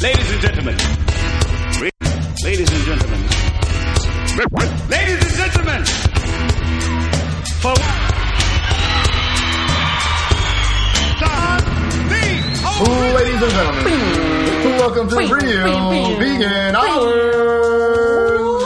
Ladies and gentlemen. Ladies and gentlemen. Ladies and gentlemen. For Ladies and gentlemen, welcome to the Real Vegan Hours.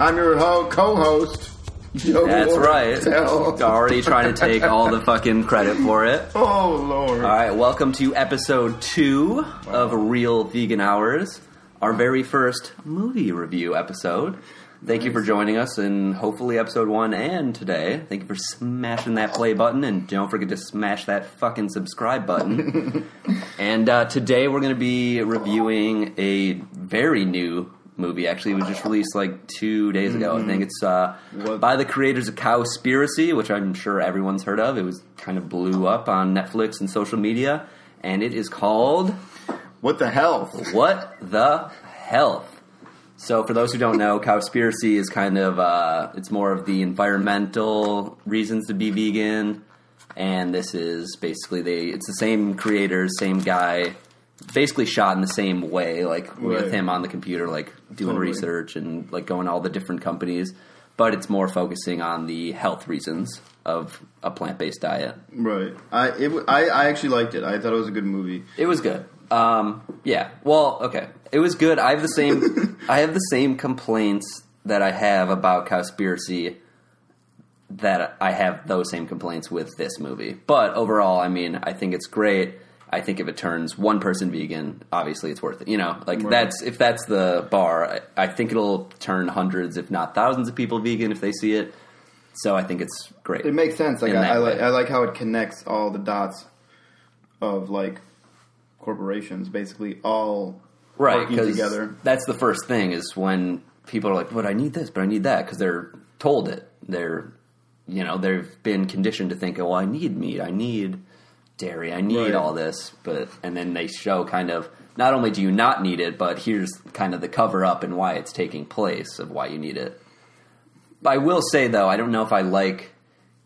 I'm your ho- co-host. That's right. Already trying to take all the fucking credit for it. Oh lord. All right, welcome to episode two of Real Vegan Hours, our very first movie review episode. Thank you for joining us in hopefully episode one and today. Thank you for smashing that play button and don't forget to smash that fucking subscribe button. and uh, today we're going to be reviewing a very new movie. Actually, it was just released like two days ago. I think it's uh, by the creators of Cowspiracy, which I'm sure everyone's heard of. It was kind of blew up on Netflix and social media, and it is called What the hell? what the health? So, for those who don't know, Cowspiracy is kind of uh, it's more of the environmental reasons to be vegan, and this is basically they it's the same creators, same guy, basically shot in the same way, like Right. with him on the computer, like doing Totally. research and like going to all the different companies, but it's more focusing on the health reasons of a plant based diet. Right. I it, I I actually liked it. I thought it was a good movie. It was good. Um, yeah. Well, okay. It was good. I have the same. I have the same complaints that I have about Cowspiracy. That I have those same complaints with this movie. But overall, I mean, I think it's great. I think if it turns one person vegan, obviously it's worth it. You know, like Right. that's if that's the bar. I, I think it'll turn hundreds, if not thousands, of people vegan if they see it. So I think it's great. It makes sense. Like I, I like. I like how it connects all the dots of like corporations, basically all right working because together. that's the first thing is when people are like but i need this but i need that because they're told it they're you know they've been conditioned to think oh i need meat i need dairy i need Right. all this but and then they show kind of not only do you not need it but here's kind of the cover up and why it's taking place of why you need it i will say though i don't know if i like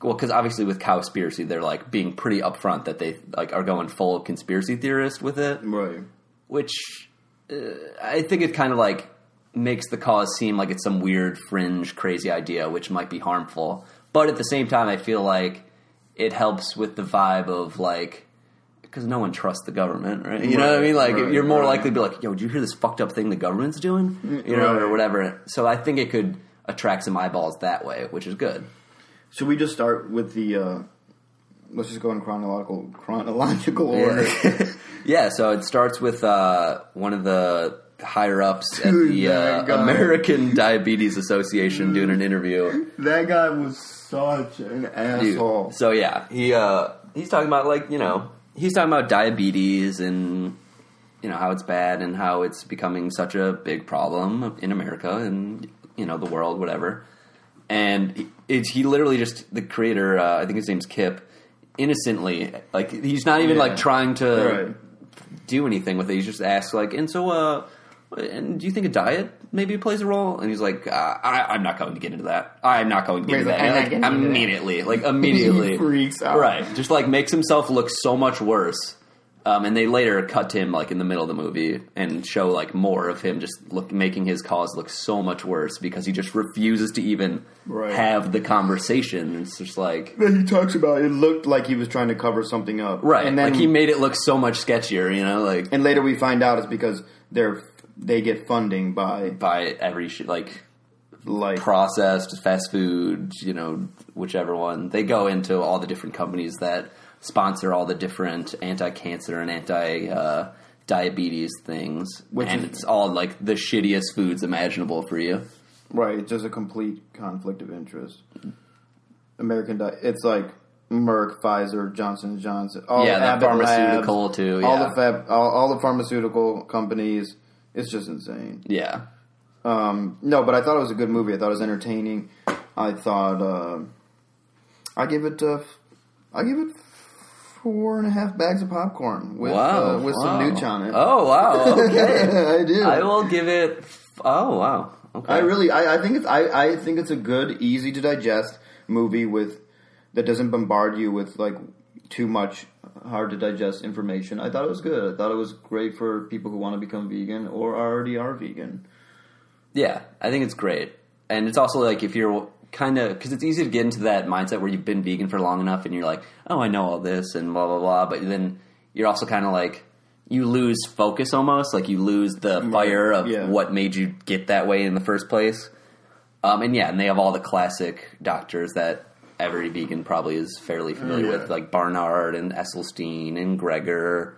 well because obviously with cowspiracy they're like being pretty upfront that they like are going full conspiracy theorist with it Right. which uh, I think it kind of like makes the cause seem like it's some weird fringe crazy idea which might be harmful but at the same time I feel like it helps with the vibe of like because no one trusts the government right you know what I mean like right, you're more right. likely to be like yo did you hear this fucked up thing the government's doing you know or whatever so I think it could attract some eyeballs that way which is good Should we just start with the? uh Let's just go in chronological chronological order. Yeah, so it starts with uh, one of the higher ups at Dude, the uh, guy. American Diabetes Association doing an interview. that guy was such an Dude, asshole. So yeah, he uh, he's talking about like you know he's talking about diabetes and you know how it's bad and how it's becoming such a big problem in America and you know the world whatever. And he- it's he literally just the creator. Uh, I think his name's Kip. Innocently, like he's not even Yeah. like trying to Right. do anything with it. He just asks like, and so, uh, and do you think a diet maybe plays a role? And he's like, uh, I, I'm not going to get into that. I'm not going to get into that. "I'm Like, into that." immediately, like immediately, freaks out. Right, just like makes himself look so much worse. Um, and they later cut to him like in the middle of the movie and show like more of him just look making his cause look so much worse because he just refuses to even Right. have the conversation. It's just like That he talks about it looked like he was trying to cover something up. right, And then like he made it look so much sketchier. You know, like and later we find out it's because they're they get funding by by every sh- like like processed fast food, you know, whichever one. They go into all the different companies that sponsor all the different anti-cancer and anti-diabetes things, Which and is- it's all like the shittiest foods imaginable for you. right. It's just a complete conflict of interest. American Di- it's like Merck, Pfizer, Johnson Johnson. All Yeah, the pharmaceutical Labs, too, All the fab, all, all the pharmaceutical companies. It's just insane. Yeah, Um, no, but I thought it was a good movie. I thought it was entertaining. I thought uh, I give it uh, I give it four and a half bags of popcorn with wow, uh, with wow. some nooch on it. Oh wow, okay. I do. I will give it. Oh wow, okay. I really, I, I think it's, I, I think it's a good, easy to digest movie with that doesn't bombard you with like too much hard to digest information. I thought it was good. I thought it was great for people who want to become vegan or already are vegan. Yeah, I think it's great, and it's also like if you're kind of because it's easy to get into that mindset where you've been vegan for long enough and you're like, oh, I know all this and blah blah blah, but then you're also kind of like you lose focus almost, like you lose the fire of yeah. what made you get that way in the first place. Um, and yeah, and they have all the classic doctors that every vegan probably is fairly familiar yeah. with, like Barnard and Esselstyn and Greger.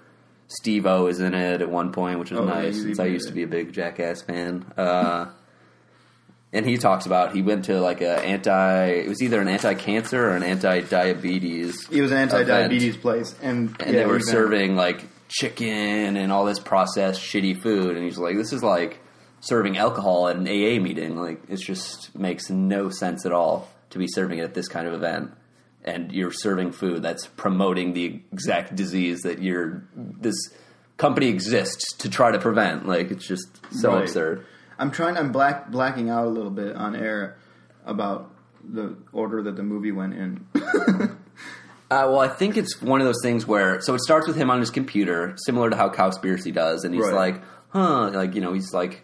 Steve O is in it at one point, which is Oh, nice he's since I used to be a big Jackass fan. Uh, and he talks about he went to like a anti. It was either an anti-cancer or an anti-diabetes. It was an anti-diabetes place, and, and yeah, they were serving like chicken and all this processed shitty food. And he's like, "This is like serving alcohol at an AA meeting. Like, it just makes no sense at all to be serving it at this kind of event." And you're serving food that's promoting the exact disease that you're this company exists to try to prevent. Like, it's just so Right. absurd. I'm trying. I'm black blacking out a little bit on air about the order that the movie went in. Uh, well, I think it's one of those things where so it starts with him on his computer, similar to how Cowspiracy does, and he's Right. like, "Huh," like you know, he's like,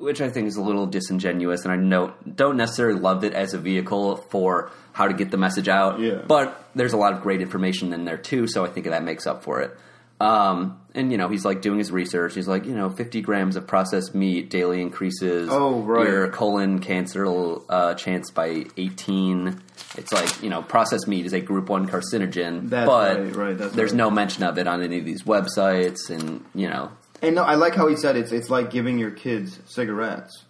which I think is a little disingenuous, and I know don't necessarily love it as a vehicle for how to get the message out. Yeah. But there's a lot of great information in there too, so I think that makes up for it. Um, and you know, he's like doing his research. He's like, you know, 50 grams of processed meat daily increases Oh, right. your colon cancer uh, chance by 18. It's like you know, processed meat is a group one carcinogen, That's but right, right, there's no mention of it on any of these websites, and you know, and no, I like how he said it's. It's like giving your kids cigarettes.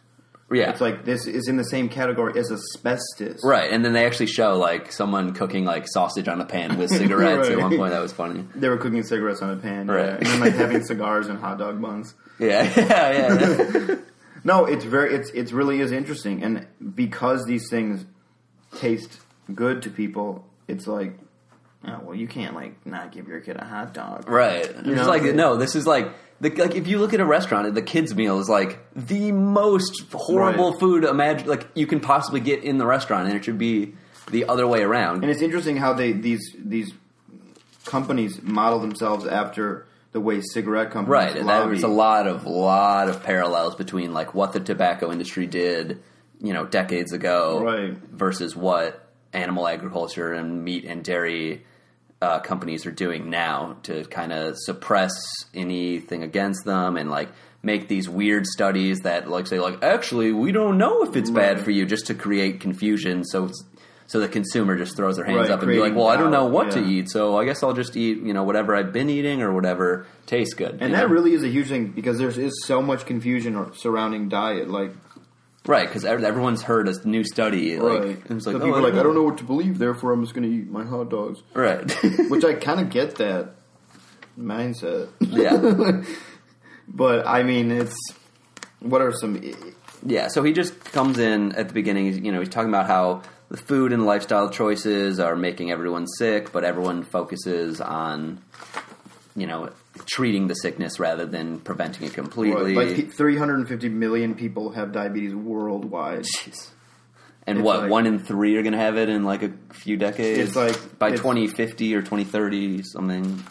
yeah, It's like this is in the same category as asbestos. right. And then they actually show like someone cooking like sausage on a pan with cigarettes at one point. That was funny. They were cooking cigarettes on a pan, yeah. Right. and then like having cigars and hot dog buns. Yeah, yeah, yeah. yeah. No, it's very it's it really is interesting, and because these things taste good to people, it's like, oh well, you can't like not give your kid a hot dog, Right. It's know? like no, this is like the, like if you look at a restaurant, the kids meal is like the most horrible Right. food imagine like you can possibly get in the restaurant, and it should be the other way around. And it's interesting how they these these companies model themselves after the way cigarette companies Right, and lobby. there's a lot of lot of parallels between like what the tobacco industry did, you know, decades ago, Right. versus what animal agriculture and meat and dairy uh, companies are doing now to kind of suppress anything against them and like make these weird studies that like say like actually we don't know if it's bad for you just to create confusion so so the consumer just throws their hands Right, up and be like well I don't know what to eat so I guess I'll just eat you know whatever I've been eating or whatever tastes good and that know? really is a huge thing because there is so much confusion surrounding diet. Like, right because everyone's heard a new study like right, it's so like oh, people oh, are like, I don't know what to believe, therefore I'm just going to eat my hot dogs. right Which I kind of get that mindset. yeah But I mean, it's what are some? Yeah, so he just comes in at the beginning. You know, he's talking about how the food and lifestyle choices are making everyone sick, but everyone focuses on, you know, treating the sickness rather than preventing it completely. Like 350 million people have diabetes worldwide. Jeez. and it's what like- one in three are going to have it in like a few decades? It's like- by it's- 2050 or 2030, something.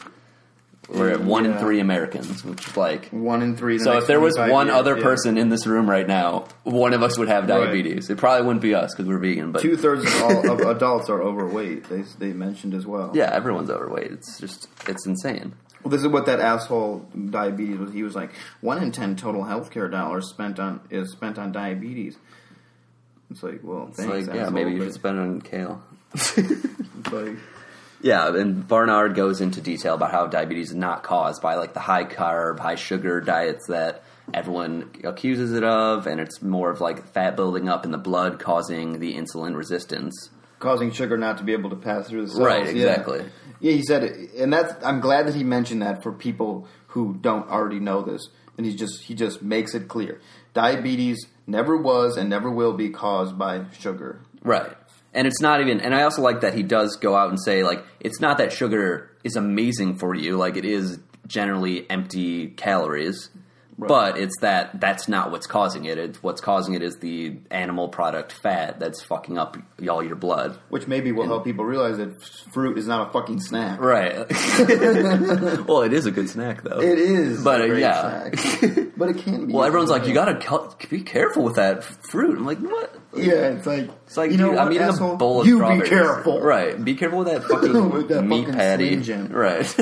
We're at one in three Americans, which is like One in three. the So if there was one years, other yeah. person in this room right now, one of us would have Right. diabetes. It probably wouldn't be us because we're vegan, but two thirds of all of adults are overweight. They they mentioned as well. yeah, everyone's overweight. It's just it's insane. Well, this is what that asshole diabetes was. He was like, one in ten total healthcare dollars spent on is spent on diabetes. It's like, well, It's thanks. like yeah, maybe you should spend it on kale. like, Yeah, and Barnard goes into detail about how diabetes is not caused by like the high carb, high sugar diets that everyone accuses it of, and it's more of like fat building up in the blood causing the insulin resistance. Causing sugar not to be able to pass through the cells. Right, Yeah. exactly. Yeah, he said, it, and that's. I'm glad that he mentioned that for people who don't already know this, and he just he just makes it clear: diabetes never was and never will be caused by sugar. Right. And it's not even, and I also like that he does go out and say, like, it's not that sugar is amazing for you, like, it is generally empty calories, But it's that that's not what's causing it. It's what's causing it is the animal product fat that's fucking up y'all your blood. Which maybe will help people realize that fruit is not a fucking snack. Right. well, it is a good snack though. It is, But, uh, yeah. snack. but it can be. Well, everyone's like, you gotta be careful with that fruit. I'm like, what? Yeah, it's like It's like you know dude, I'm eating asshole? a bowl of You strawberries. be careful, Right. Be careful with that fucking With that meat fucking patty. Right.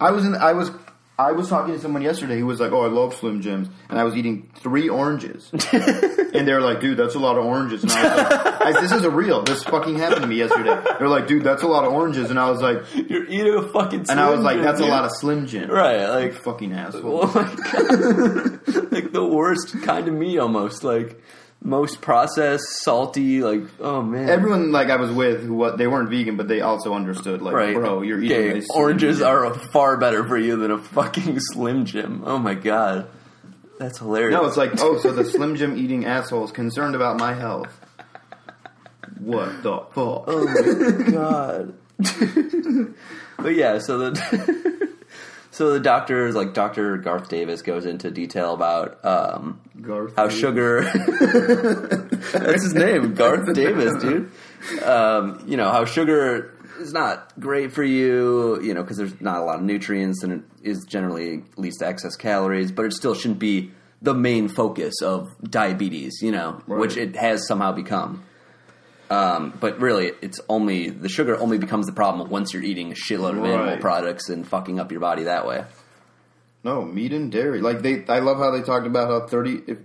I was in. I was. I was talking to someone yesterday who was like, "Oh, I love Slim Jims," and I was eating three oranges, and they're like, "Dude, that's a lot of oranges." And I was like, I, "This is a real. This fucking happened to me yesterday." They're like, "Dude, that's a lot of oranges," and I was like, You're eating a fucking. and I was Slim like, Jim, "That's a lot of Slim Jim." Right. Like, Fucking asshole. oh my god. like the worst kind of meat, almost like most processed, salty. Like, oh man. Everyone like I was with who what they weren't vegan, but they also understood like, Right, bro, you're eating Okay, oranges are far better for you than a fucking Slim Jim. Oh my god, that's hilarious. No, it's like, oh, so the Slim Jim eating assholes concerned about my health. What the fuck? Oh my god. but yeah, so the so the doctor, like Doctor Garth Davis, goes into detail about um, Garth how Davis. sugar. that's his name, Garth Davis, dude. Um, you know how sugar is not great for you, you know, because there's not a lot of nutrients and it is generally leads to excess calories, but it still shouldn't be the main focus of diabetes, you know, Right. which it has somehow become. Um, but really, it's only the sugar only becomes the problem once you're eating a shitload of animal Right. products and fucking up your body that way. No, meat and dairy. Like they, I love how they talked about how 30,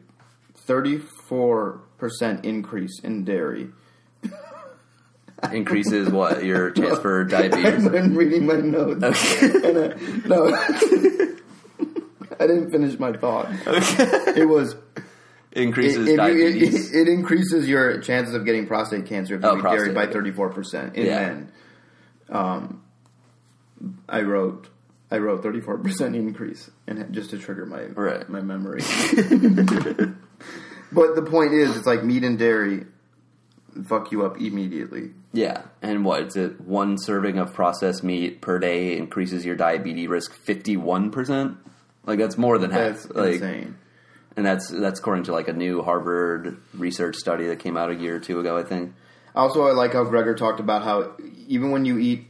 34 percent increase in dairy. Increases what your chance for diabetes. I'm reading my notes. Okay. And, uh, no, I didn't finish my thought. It was Increases it, it, diabetes. it, it increases your chances of getting prostate cancer if you Oh, eat dairy by thirty four percent in Yeah. men. Um, I wrote. I wrote 34% increase, and just to trigger my Right. my memory. but the point is, it's like meat and dairy fuck you up immediately. yeah, and what is it? One serving of processed meat per day increases your diabetes risk fifty one percent. Like that's more than half. That's like, insane. And that's that's according to like a new Harvard research study that came out a year or two ago, I think. Also, I like how Greger talked about how even when you eat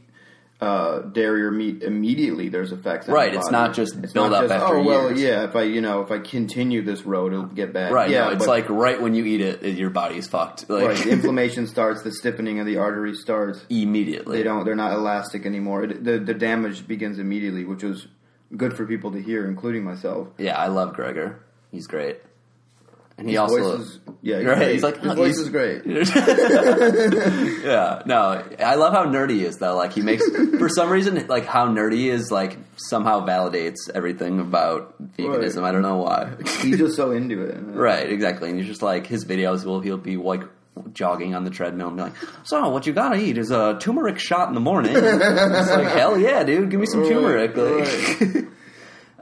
uh, dairy or meat immediately, there's effects. Right, it's not just It's build not up just, after oh well, years." yeah. If I you know if I continue this road, it'll get bad. Right. Yeah, no, it's but- like right when you eat it, your body's fucked. Like right. Inflammation starts, the stiffening of the artery starts. immediately. They don't. They're not elastic anymore. It, the the damage begins immediately, which was good for people to hear, including myself. Yeah, I love Greger. He's great. And he His also is, yeah, he's, Right, great. he's like, his oh, voice he's- is great. Yeah, no, I love how nerdy he is though. Like he makes for some reason like how nerdy he is like somehow validates everything about veganism. Right. I don't know why. He's just so into it. right, exactly. And he's just like his videos will he'll be like jogging on the treadmill and be like, "So what you gotta eat is a turmeric shot in the morning." it's like hell yeah, dude, give me some turmeric. Like,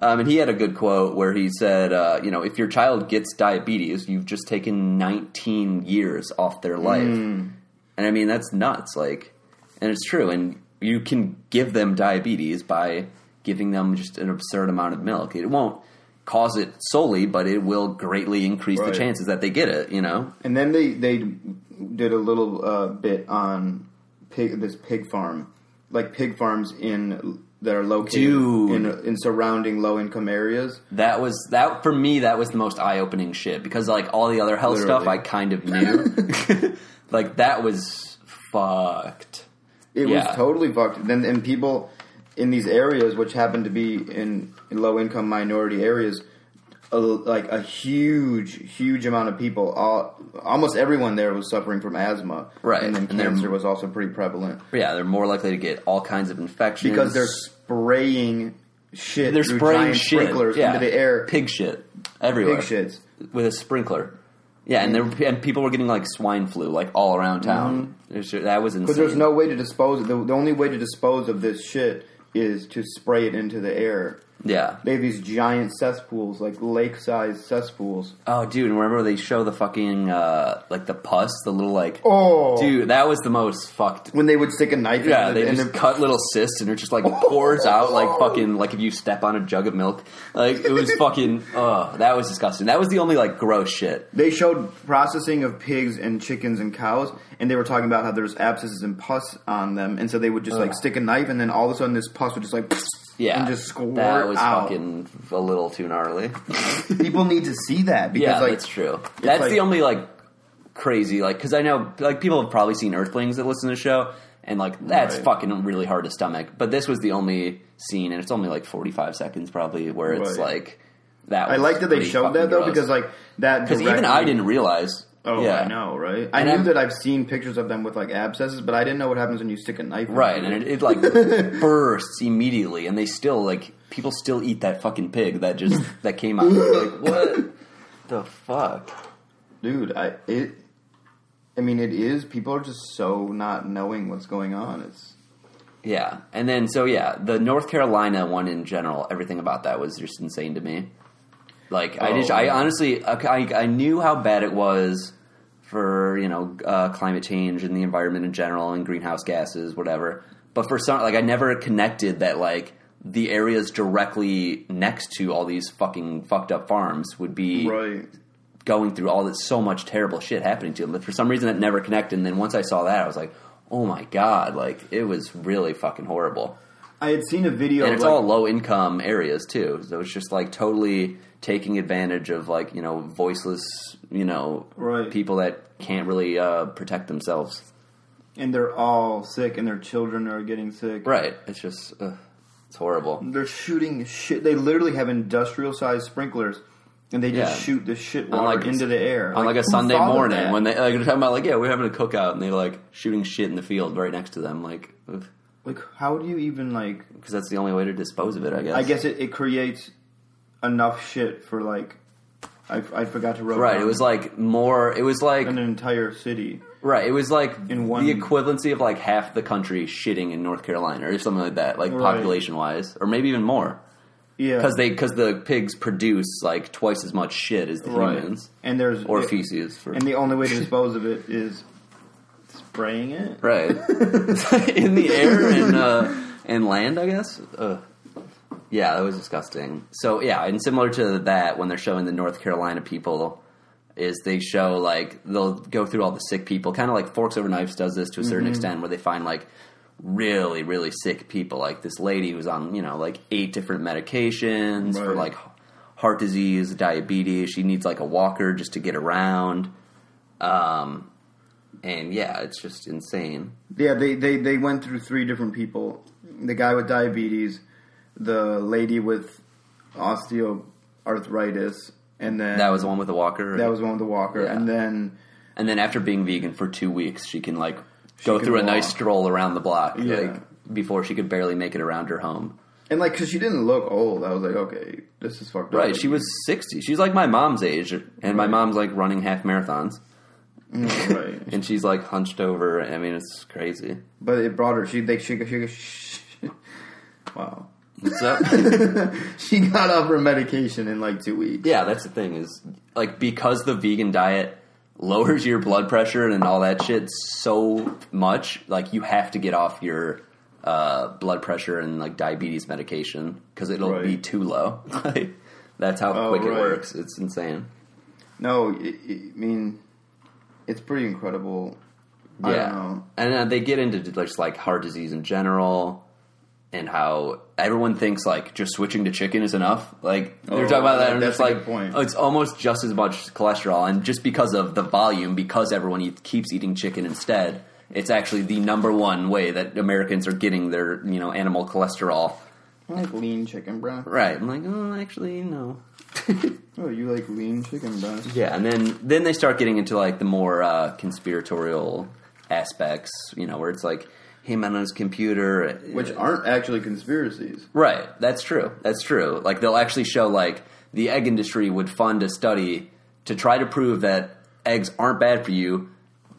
Um, and he had a good quote where he said, uh, "You know, if your child gets diabetes, you've just taken 19 years off their life." And I mean, that's nuts. Like, and it's true. And you can give them diabetes by giving them just an absurd amount of milk. It won't cause it solely, but it will greatly increase Right. the chances that they get it. You know, And then they they did a little uh, bit on pig this pig farm, like pig farms in that are located in in surrounding low income areas. that was that for me. That was the most eye opening shit because like all the other health Literally. stuff, I kind of knew. like that was fucked. It Yeah. was totally fucked. Then and people in these areas, which happen to be in, in low income minority areas, a, like a huge, huge amount of people, all, almost everyone there was suffering from asthma, Right. And then And cancer was also pretty prevalent Yeah, they're more likely to get all kinds of infections because they're spraying shit. they're spraying shit sprinklers yeah, into the air. pig shit everywhere, Pig shits. with a sprinkler. Yeah, and there and people were getting like swine flu like all around town. There's- That was insane. Because Mm-hmm. there's no way to dispose. Of, The, the only way to dispose of this shit is to spray it into the air. Yeah. They have these giant cesspools, like lake-sized cesspools. Oh, dude, remember they show the fucking uh, like the pus, the little like. Oh, Dude, that was the most fucked. when they would stick a knife Yeah, in they and just cut little cysts and it just like pours out like fucking like if you step on a jug of milk. Like it was fucking. Oh, that was disgusting. That was the only like gross shit. They showed processing of pigs and chickens and cows, and they were talking about how there's abscesses and pus on them, and so they would just like stick a knife, and then all of a sudden this pus would just like Yeah, and just squirt that was out. fucking a little too gnarly. People need to see that because yeah, like that's true. That's like- the only like crazy like because I know like people have probably seen Earthlings that listen to the show, and like that's Right. fucking really hard to stomach. But this was the only scene, and it's only like forty five seconds probably where it's Right. like that. I like that they showed that though because like that because even I didn't realize. Oh, yeah. I know, right? I And knew I'm- that I've seen pictures of them with like abscesses, but I didn't know what happens when you stick a knife. Right, and it, it like bursts immediately, and they still like people still eat that fucking pig that just that came out. like what the fuck? dude, I it. I mean, it is. People are just so not knowing what's going on. It's Yeah, and then so yeah, the North Carolina one in general, everything about that was just insane to me. Like I Oh, just, I honestly, I, I knew how bad it was for you know uh, climate change and the environment in general and greenhouse gases, whatever. But for some, like I never connected that like the areas directly next to all these fucking fucked up farms would be right. going through all this so much terrible shit happening to them. But for some reason, it never connected. And then once I saw that, I was like, oh my god, like it was really fucking horrible. I had seen a video. And it's like, all low income areas too, so it's just like totally taking advantage of like you know voiceless you know Right. people that can't really uh, protect themselves. and they're all sick, and their children are getting sick. Right? It's just ugh, it's horrible. They're shooting shit. They literally have industrial sized sprinklers, and they just Yeah. shoot the shit water like, into the air On like, a Sunday morning when they like they're talking about like yeah we're having a cookout and they're like shooting shit in the field right next to them like like how do you even like? because that's the only way to dispose of it I guess. I guess it, it creates enough shit for like. I, I forgot to write right. It was like more. It was like an entire city. Right. It was like In one- the equivalency of like half the country shitting in North Carolina or something like that, like Right. population wise, or maybe even more, Yeah, because they because the pigs produce like twice as much shit as the right. humans and there's or it- feces. For, and the only way to dispose of it is spraying it. right in the air and uh, and land, I guess. Ugh. Yeah, that was disgusting. So yeah, and similar to that, when they're showing the North Carolina people, is they show like they'll go through all the sick people, kind of like Forks Over Knives does this to a Mm-hmm. certain extent, where they find like really really sick people, like this lady who's on you know like eight different medications for like heart disease, diabetes. She needs like a walker just to get around. Um, and yeah, it's just insane. Yeah, they, they, they went through three different people. The guy with diabetes, the lady with osteoarthritis, and then That was the one with the walker. that was the one with the walker, Yeah. and then And then after being vegan for two weeks, she can like go through a nice stroll around the block, Yeah. like before she could barely make it around her home. and like because she didn't look old, I was like, okay, this is fucked up. Right? She was sixty. She's like my mom's age, and my mom's like running half marathons, right, and she's like hunched over. I mean, it's crazy. but it brought her. She they she, she, she wow. What's up? She got off her medication in like two weeks. yeah, that's the thing is like because the vegan diet lowers your blood pressure and all that shit so much, like you have to get off your uh, blood pressure and like diabetes medication because it'll Right. be too low. Like, that's how Oh, quick it works. It's insane. No, it, it, I mean, it's pretty incredible. I don't know. and uh, they get into just like heart disease in general. And how everyone thinks like just switching to chicken is enough. Like they're Oh, talking about that, that- and that's it's a like good point. it's almost just as much cholesterol, and just because of the volume, because everyone eats, keeps eating chicken instead, it's actually the number one way that Americans are getting their you know animal cholesterol. I like lean chicken breast. Right? I'm like, oh, actually, no. Oh, you like lean chicken breast? Yeah, and then then they start getting into like the more uh, conspiratorial aspects, you know, where it's like him on his computer, Which aren't actually conspiracies. Right, that's true. That's true. Like they'll actually show like the egg industry would fund a study to try to prove that eggs aren't bad for you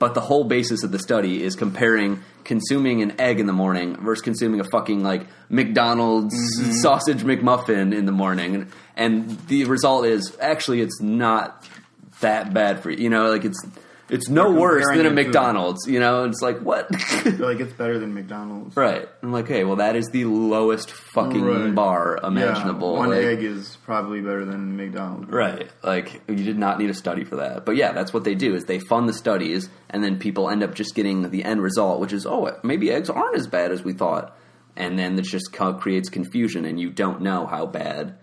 But the whole basis of the study is comparing consuming an egg in the morning versus consuming a fucking like McDonald's Mm-hmm. sausage McMuffin in the morning, and, and the result is actually it's not that bad for you. You know, like it's it's no worse than a McDonald's. You know, it's like what. Like it's better than McDonald's. Right. I'm like, okay, well, that is the lowest fucking Right. bar imaginable. Yeah, one Like, egg is probably better than McDonald's. Right. Like, you did not need a study for that. But yeah, that's what they do is they fund the studies, and then people end up just getting the end result, which is, oh, maybe eggs aren't as bad as we thought. And then it just co- creates confusion, and you don't know how bad.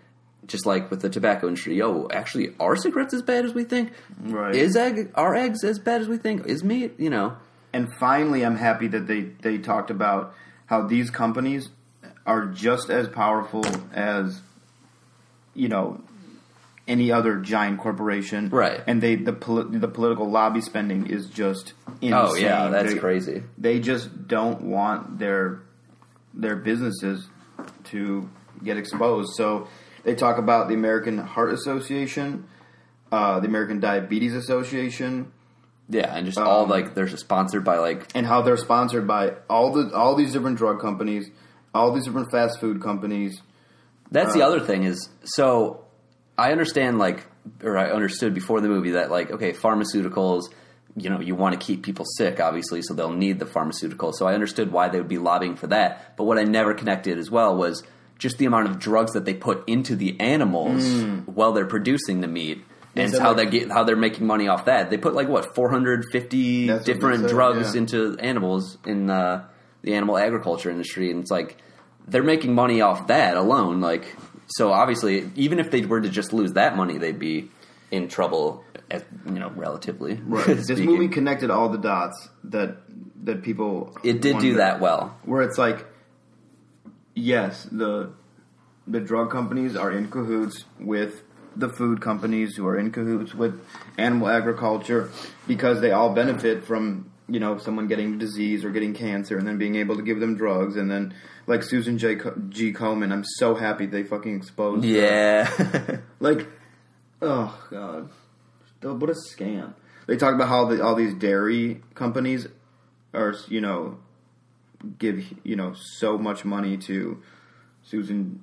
Just like with the tobacco industry, oh, actually, are cigarettes as bad as we think? Right. Is egg are eggs as bad as we think? Is meat? You know? And finally, I'm happy that they they talked about how these companies are just as powerful as you know any other giant corporation. Right. And they the poli- the political lobby spending is just insane. Oh yeah, that's They- crazy. They just don't want their their businesses to get exposed. So they talk about the American Heart Association, uh, the American Diabetes Association, Yeah, and just all Um, like they're sponsored by like and how they're sponsored by all the all these different drug companies, all these different fast food companies. That's the Uh, other thing is so I understand like or I understood before the movie that like okay pharmaceuticals you know you want to keep people sick obviously so they'll need the pharmaceutical so I understood why they would be lobbying for that but what I never connected as well was just the amount of drugs that they put into the animals while they're producing the meat and how like- they get how they're making money off that they put like what 450 That's what they different said, drugs yeah. into animals in uh, the animal agriculture industry and it's like they're making money off that alone like so obviously even if they were to just lose that money they'd be in trouble as you know relatively Right. this movie connected all the dots that that people. it did do that well Where it's like, yes, the the drug companies are in cahoots with the food companies who are in cahoots with animal agriculture because they all benefit from you know someone getting disease or getting cancer and then being able to give them drugs and then like Susan J. Co- G. Komen, I'm so happy they fucking exposed. her. yeah Like, oh god, what a scam! They talk about how the, all these dairy companies are, you know, give you know so much money to Susan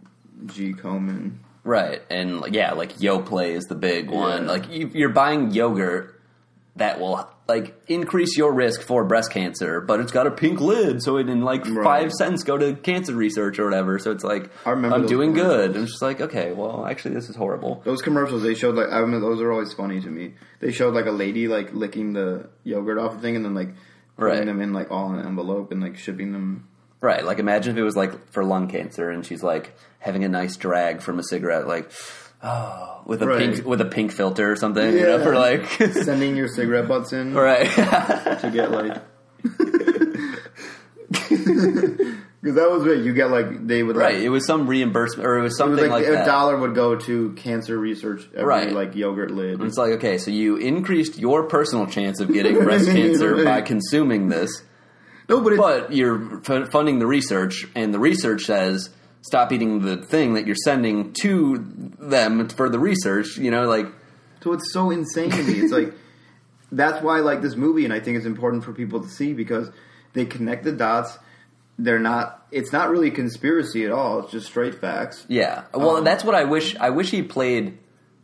G. Komen. right and yeah like yoplait is the big one like you, you're buying yogurt that will like increase your risk for breast cancer but it's got a pink lid so it in like Right. five cents go to cancer research or whatever so it's like I remember i'm doing good I'm just like okay well actually this is horrible Those commercials they showed like I remember those are always funny to me. They showed like a lady like licking the yogurt off the thing and then like putting Right. them in like all in an envelope and like shipping them. Right, like imagine if it was like for lung cancer and she's like having a nice drag from a cigarette, like oh, with a Right. pink with a pink filter or something, you know, Yeah. for like Sending your cigarette butts in right. to get like. Because that was it. You get like they would like, right, it was some reimbursement or it was It was something like, like, a that. dollar would go to cancer research every Right. like yogurt lid. It's like okay, so you increased your personal chance of getting breast cancer by consuming this, no, but, it's, but you're f- funding the research, and the research says stop eating the thing that you're sending to them for the research. You know, like so it's so insane to me. It's like that's why I like this movie, and I think it's important for people to see because they connect the dots. They're not. It's not really conspiracy at all. It's just straight facts. Yeah. Well, Um, that's what I wish. I wish he played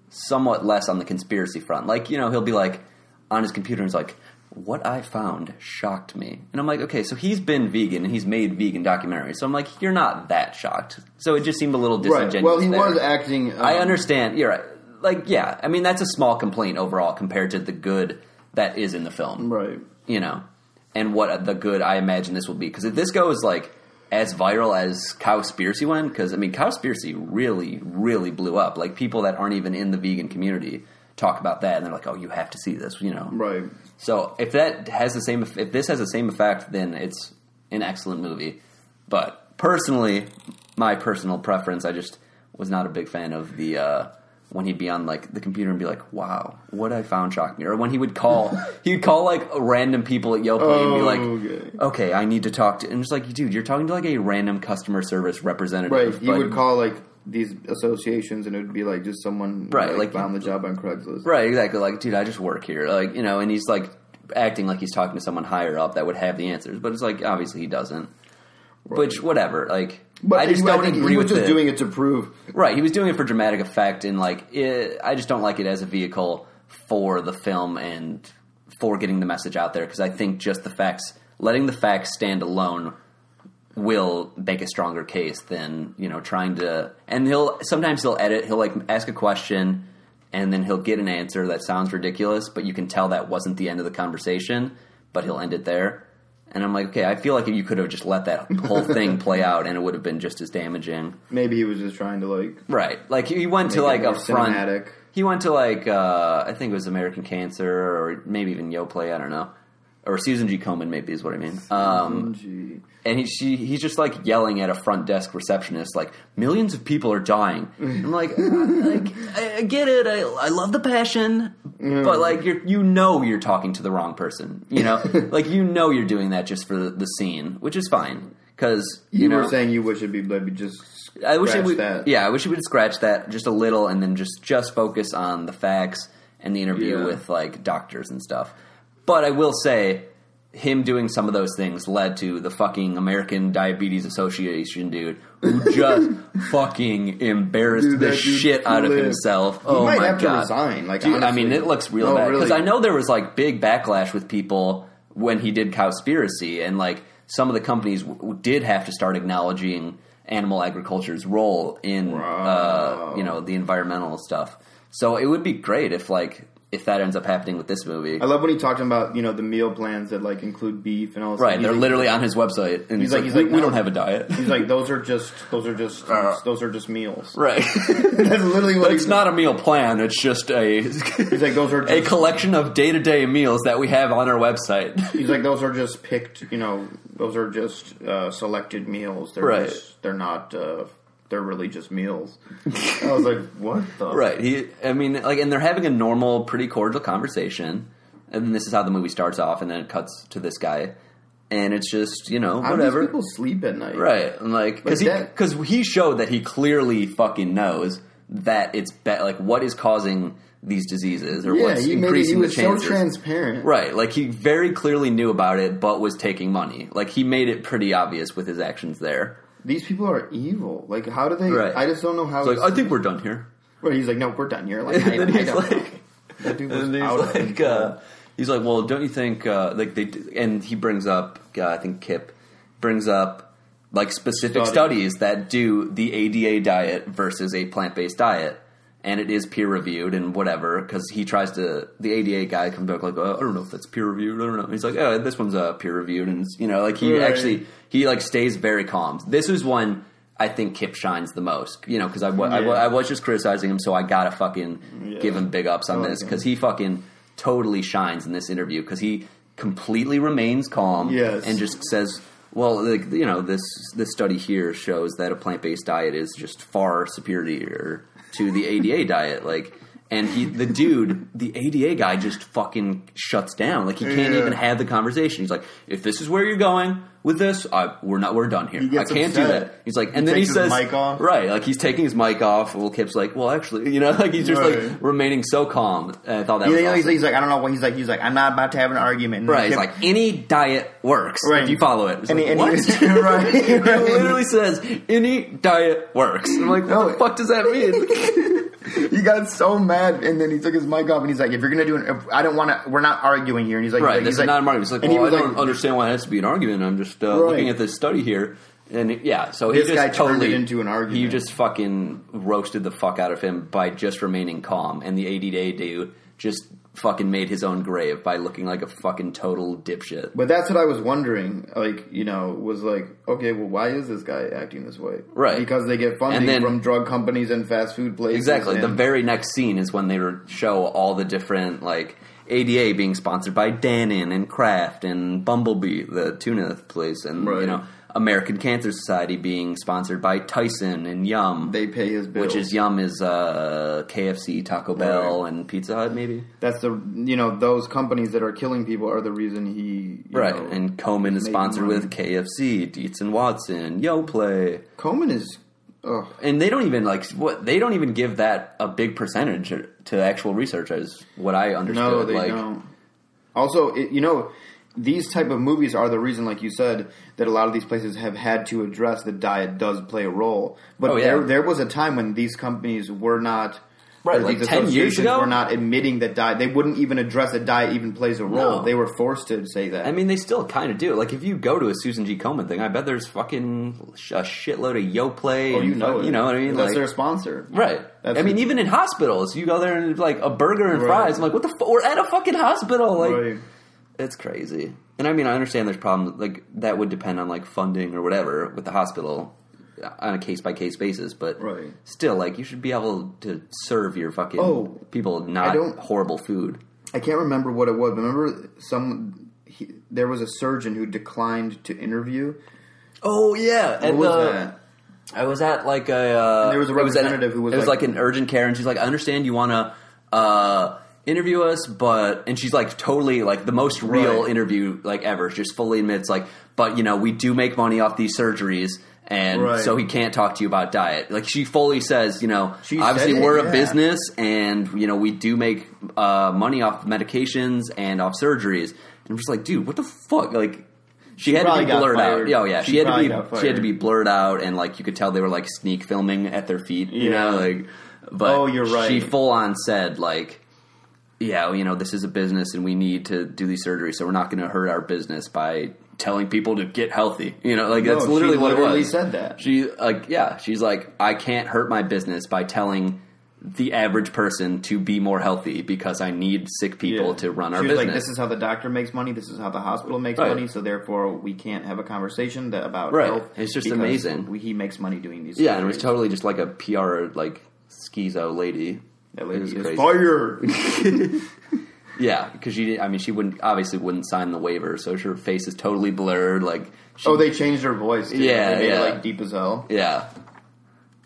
somewhat less on the conspiracy front. Like, you know, he'll be like on his computer and he's like, "What I found shocked me," and I'm like, "Okay, so he's been vegan and he's made vegan documentaries." So I'm like, "You're not that shocked." So it just seemed a little disingenuous. Right. Well, he there. was acting. Um, I understand. You're right. Like, yeah. I mean, that's a small complaint overall compared to the good that is in the film Right. you know, and what the good I imagine this will be. Because if this goes like as viral as Cowspiracy went, because I mean, Cowspiracy really, really blew up. Like people that aren't even in the vegan community talk about that, and they're like, "Oh, you have to see this," you know. Right. So if that has the same, if this has the same effect, then it's an excellent movie. But personally, my personal preference, I just was not a big fan of the uh, when he'd be on like the computer and be like, "Wow, what I found shocked me," or when he would call, he would call like random people at Yelp and be like, oh, Okay. "Okay, I need to talk to," and it's like, dude, you're talking to like a random customer service representative, Right. He but- would call like these associations, and it would be like just someone Right, like- found the job on Craigslist. Right, exactly. Like, dude, I just work here. Like, you know, and he's like acting like he's talking to someone higher up that would have the answers, but it's like obviously he doesn't. Which whatever, like But I just don't think agree he was with just it. doing it to prove. Right, he was doing it for dramatic effect, and like it, I just don't like it as a vehicle for the film and for getting the message out there because I think just the facts, letting the facts stand alone, will make a stronger case than you know trying to. And he'll sometimes he'll edit, he'll like ask a question, and then he'll get an answer that sounds ridiculous, but you can tell that wasn't the end of the conversation, but he'll end it there. And I'm like, okay, I feel like you could have just let that whole thing play out, and it would have been just as damaging. Maybe he was just trying to like Right. Like he went to like a front. cinematic. He went to like uh, I think it was American Cancer or maybe even Yoplait. I don't know. Or Susan G. Komen, maybe is what I mean. Um. And he, she, he's just like yelling at a front desk receptionist, like millions of people are dying. I'm like, like I, I get it. I, I love the passion, but like you you know you're talking to the wrong person. You know, like you know you're doing that just for the, the scene, which is fine because You, you, know were saying you wish it'd be maybe just. I wish it would. that. Yeah, I wish it would scratch that just a little, and then just just focus on the facts and the interview Yeah. with like doctors and stuff. But I will say, him doing some of those things led to the fucking American Diabetes Association dude who just fucking embarrassed Dude, the shit out of himself. He oh might my have to god! resign, like, Dude, I mean, it looks real Oh, bad because really? I know there was like big backlash with people when he did Cowspiracy, and like some of the companies w- did have to start acknowledging animal agriculture's role in uh, you know the environmental stuff. So it would be great if like if that ends up happening with this movie. I love when he talked about you know the meal plans that like include beef and all. This Right, they're like- literally on his website, and he's, like- like, he's we, like, we don't have a diet. He's like, those are just those are just Uh, those are just meals. right, That's literally what but it's not a meal plan. It's just a He's like, those are a collection of day to day meals that we have on our website. he's like, those are just picked. You know, those are just uh, selected meals. They're Right. just, they're not. Uh, they're really just meals. I was like, what the? Right. He. I mean, like, and they're having a normal, pretty cordial conversation, and then this is how the movie starts off, and then it cuts to this guy, and it's just you know How do whatever. people sleep at night? Right. And like because Like he that- because he showed that he clearly fucking knows that it's be- like what is causing these diseases or Yeah, what's he made it, increasing he was the so chances. transparent. Right, like he very clearly knew about it, but was taking money. Like he made it pretty obvious with his actions there. These people are evil. Like, how do they? Right. I just don't know how. It's like I think we're done here. Right, he's like, no, we're done here. Like, I, then he's don't like- know. That dude was And he's out like, uh, he's like, well, don't you think uh, like they? And he brings up, uh, I think Kip brings up like specific Studies. studies that do the ADA diet versus a plant based diet, and it is peer reviewed and whatever. Because he tries to, the ADA guy comes back like, oh, I don't know if that's peer reviewed. I don't know. He's like, oh, this one's uh, peer reviewed, and you know, like he Right. actually he like stays very calm. This is one. I think Kip shines the most, you know, because I, wa- I, I was just criticizing him, so I gotta fucking Yeah. give him big ups on I like this because he fucking totally shines in this interview because he completely remains calm Yes. and just says, "Well, like, you know, this this study here shows that a plant based diet is just far superior to the ADA diet." Like, and he, the dude, the ADA guy, just fucking shuts down. Like, he can't Yeah. even have the conversation. He's like, "If this is where you're going." With this, I, we're not. We're done here. He I can't do that. He's like, He and then he takes his says, mic off. right, like he's taking his mic off. Well, Kip's like, well, actually, you know, like he's just Right. like remaining so calm. And I thought that You was know, he's, awesome. he's like, I don't know what he's like. He's like, I'm not about to have an argument. And Right, he it's like any diet works Right. if you follow it. It's And like, he- and what? he- right, He right. literally says any diet works. I'm like, what No. the fuck does that mean? he got so mad, and then he took his mic off, and he's like, "If you're gonna do it, if, I don't want to. We're not arguing here." And he's like, right, he's this like, is not an argument. It's like, and he well, I was don't like- understand why it has to be an argument. I'm just uh, Right. looking at this study here. And yeah, so he This just guy turned totally it into an argument. He just fucking roasted the fuck out of him by just remaining calm, and the ADD dude just fucking made his own grave by looking like a fucking total dipshit. But that's what I was wondering. Like, you know, was like, okay, well, why is this guy acting this way? Right. Because they get funding then- from drug companies and fast food places. Exactly. The very next scene is when they show all the different like ADA being sponsored by Dannon and Kraft and Bumblebee, the tuna place, and Right. you know American Cancer Society being sponsored by Tyson and Yum, they pay his bills. which is Yum is uh, KFC, Taco Bell, Right. and Pizza Hut, maybe. That's the you know those companies that are killing people are the reason he you Right. know, and Komen is sponsored money. with KFC, Dietz and Watson, Yoplait. Coleman is. Ugh. and they don't even like what they don't even give that a big percentage to actual research as what I understood. No, they like, don't. Also, it, you know, these type of movies are the reason, like you said, that a lot of these places have had to address that diet does play a role. But Oh, yeah. there, there was a time when these companies were not. Right, like 10 years ago? were not admitting that diet. They wouldn't even address that diet even plays a role. No. They were forced to say that. I mean, they still kind of do. Like, if you go to a Susan G. Komen thing, I bet there's fucking a shitload of Yoplait. oh, you know, fuck- it. you know what I mean? That's Like- their sponsor, Right. That's I mean, even in hospitals, you go there and like a burger and Right. fries. I'm like, what the? F- we're at a fucking hospital. Like, Right. It's crazy. And I mean, I understand there's problems. Like that would depend on like funding or whatever with the hospital on a case by case basis. But Right. still, like you should be able to serve your fucking Oh, people not horrible food. I can't remember what it was. Remember, some he, there was a surgeon who declined to interview. Oh yeah, What was that? I was at like a uh, there was a at- representative who was it was like- like, an urgent care, and she's like, "I understand you want to uh, interview us, but," and she's like, totally like the most real Right. interview like ever. Just fully admits like, but you know, we do make money off these surgeries. And Right. so he can't talk to you about diet. Like she fully says, you know, She obviously it, we're yeah. a business, and you know we do make uh, money off medications and off surgeries. And I'm just like, dude, what the fuck? Like, she, had to be blurred fired. out. Oh, yeah. She, She had to be. She had to be blurred out, and like you could tell they were like sneak filming at their feet. You Yeah. know, like. But Oh, you're right. She full on said like, yeah, you know, this is a business, and we need to do these surgeries, so we're not going to hurt our business by telling people to get healthy. You know, like No, that's literally what it literally was. said that. She like, yeah, she's like, I can't hurt my business by telling. The average person to be more healthy because I need sick people Yeah. to run our she was business. like, "This is how the doctor makes money. This is how the hospital makes Right. money. So therefore, we can't have a conversation that, about Right. health. It's just amazing. we- He makes money doing these. Yeah, and it was totally just like a PR like schizo lady. That lady is crazy. fired. Yeah, because she, didn't- I mean, she wouldn't obviously wouldn't sign the waiver, so her face is totally blurred. Like, she, oh, they changed her voice. Too. Yeah, they made yeah. it like deep as hell. yeah,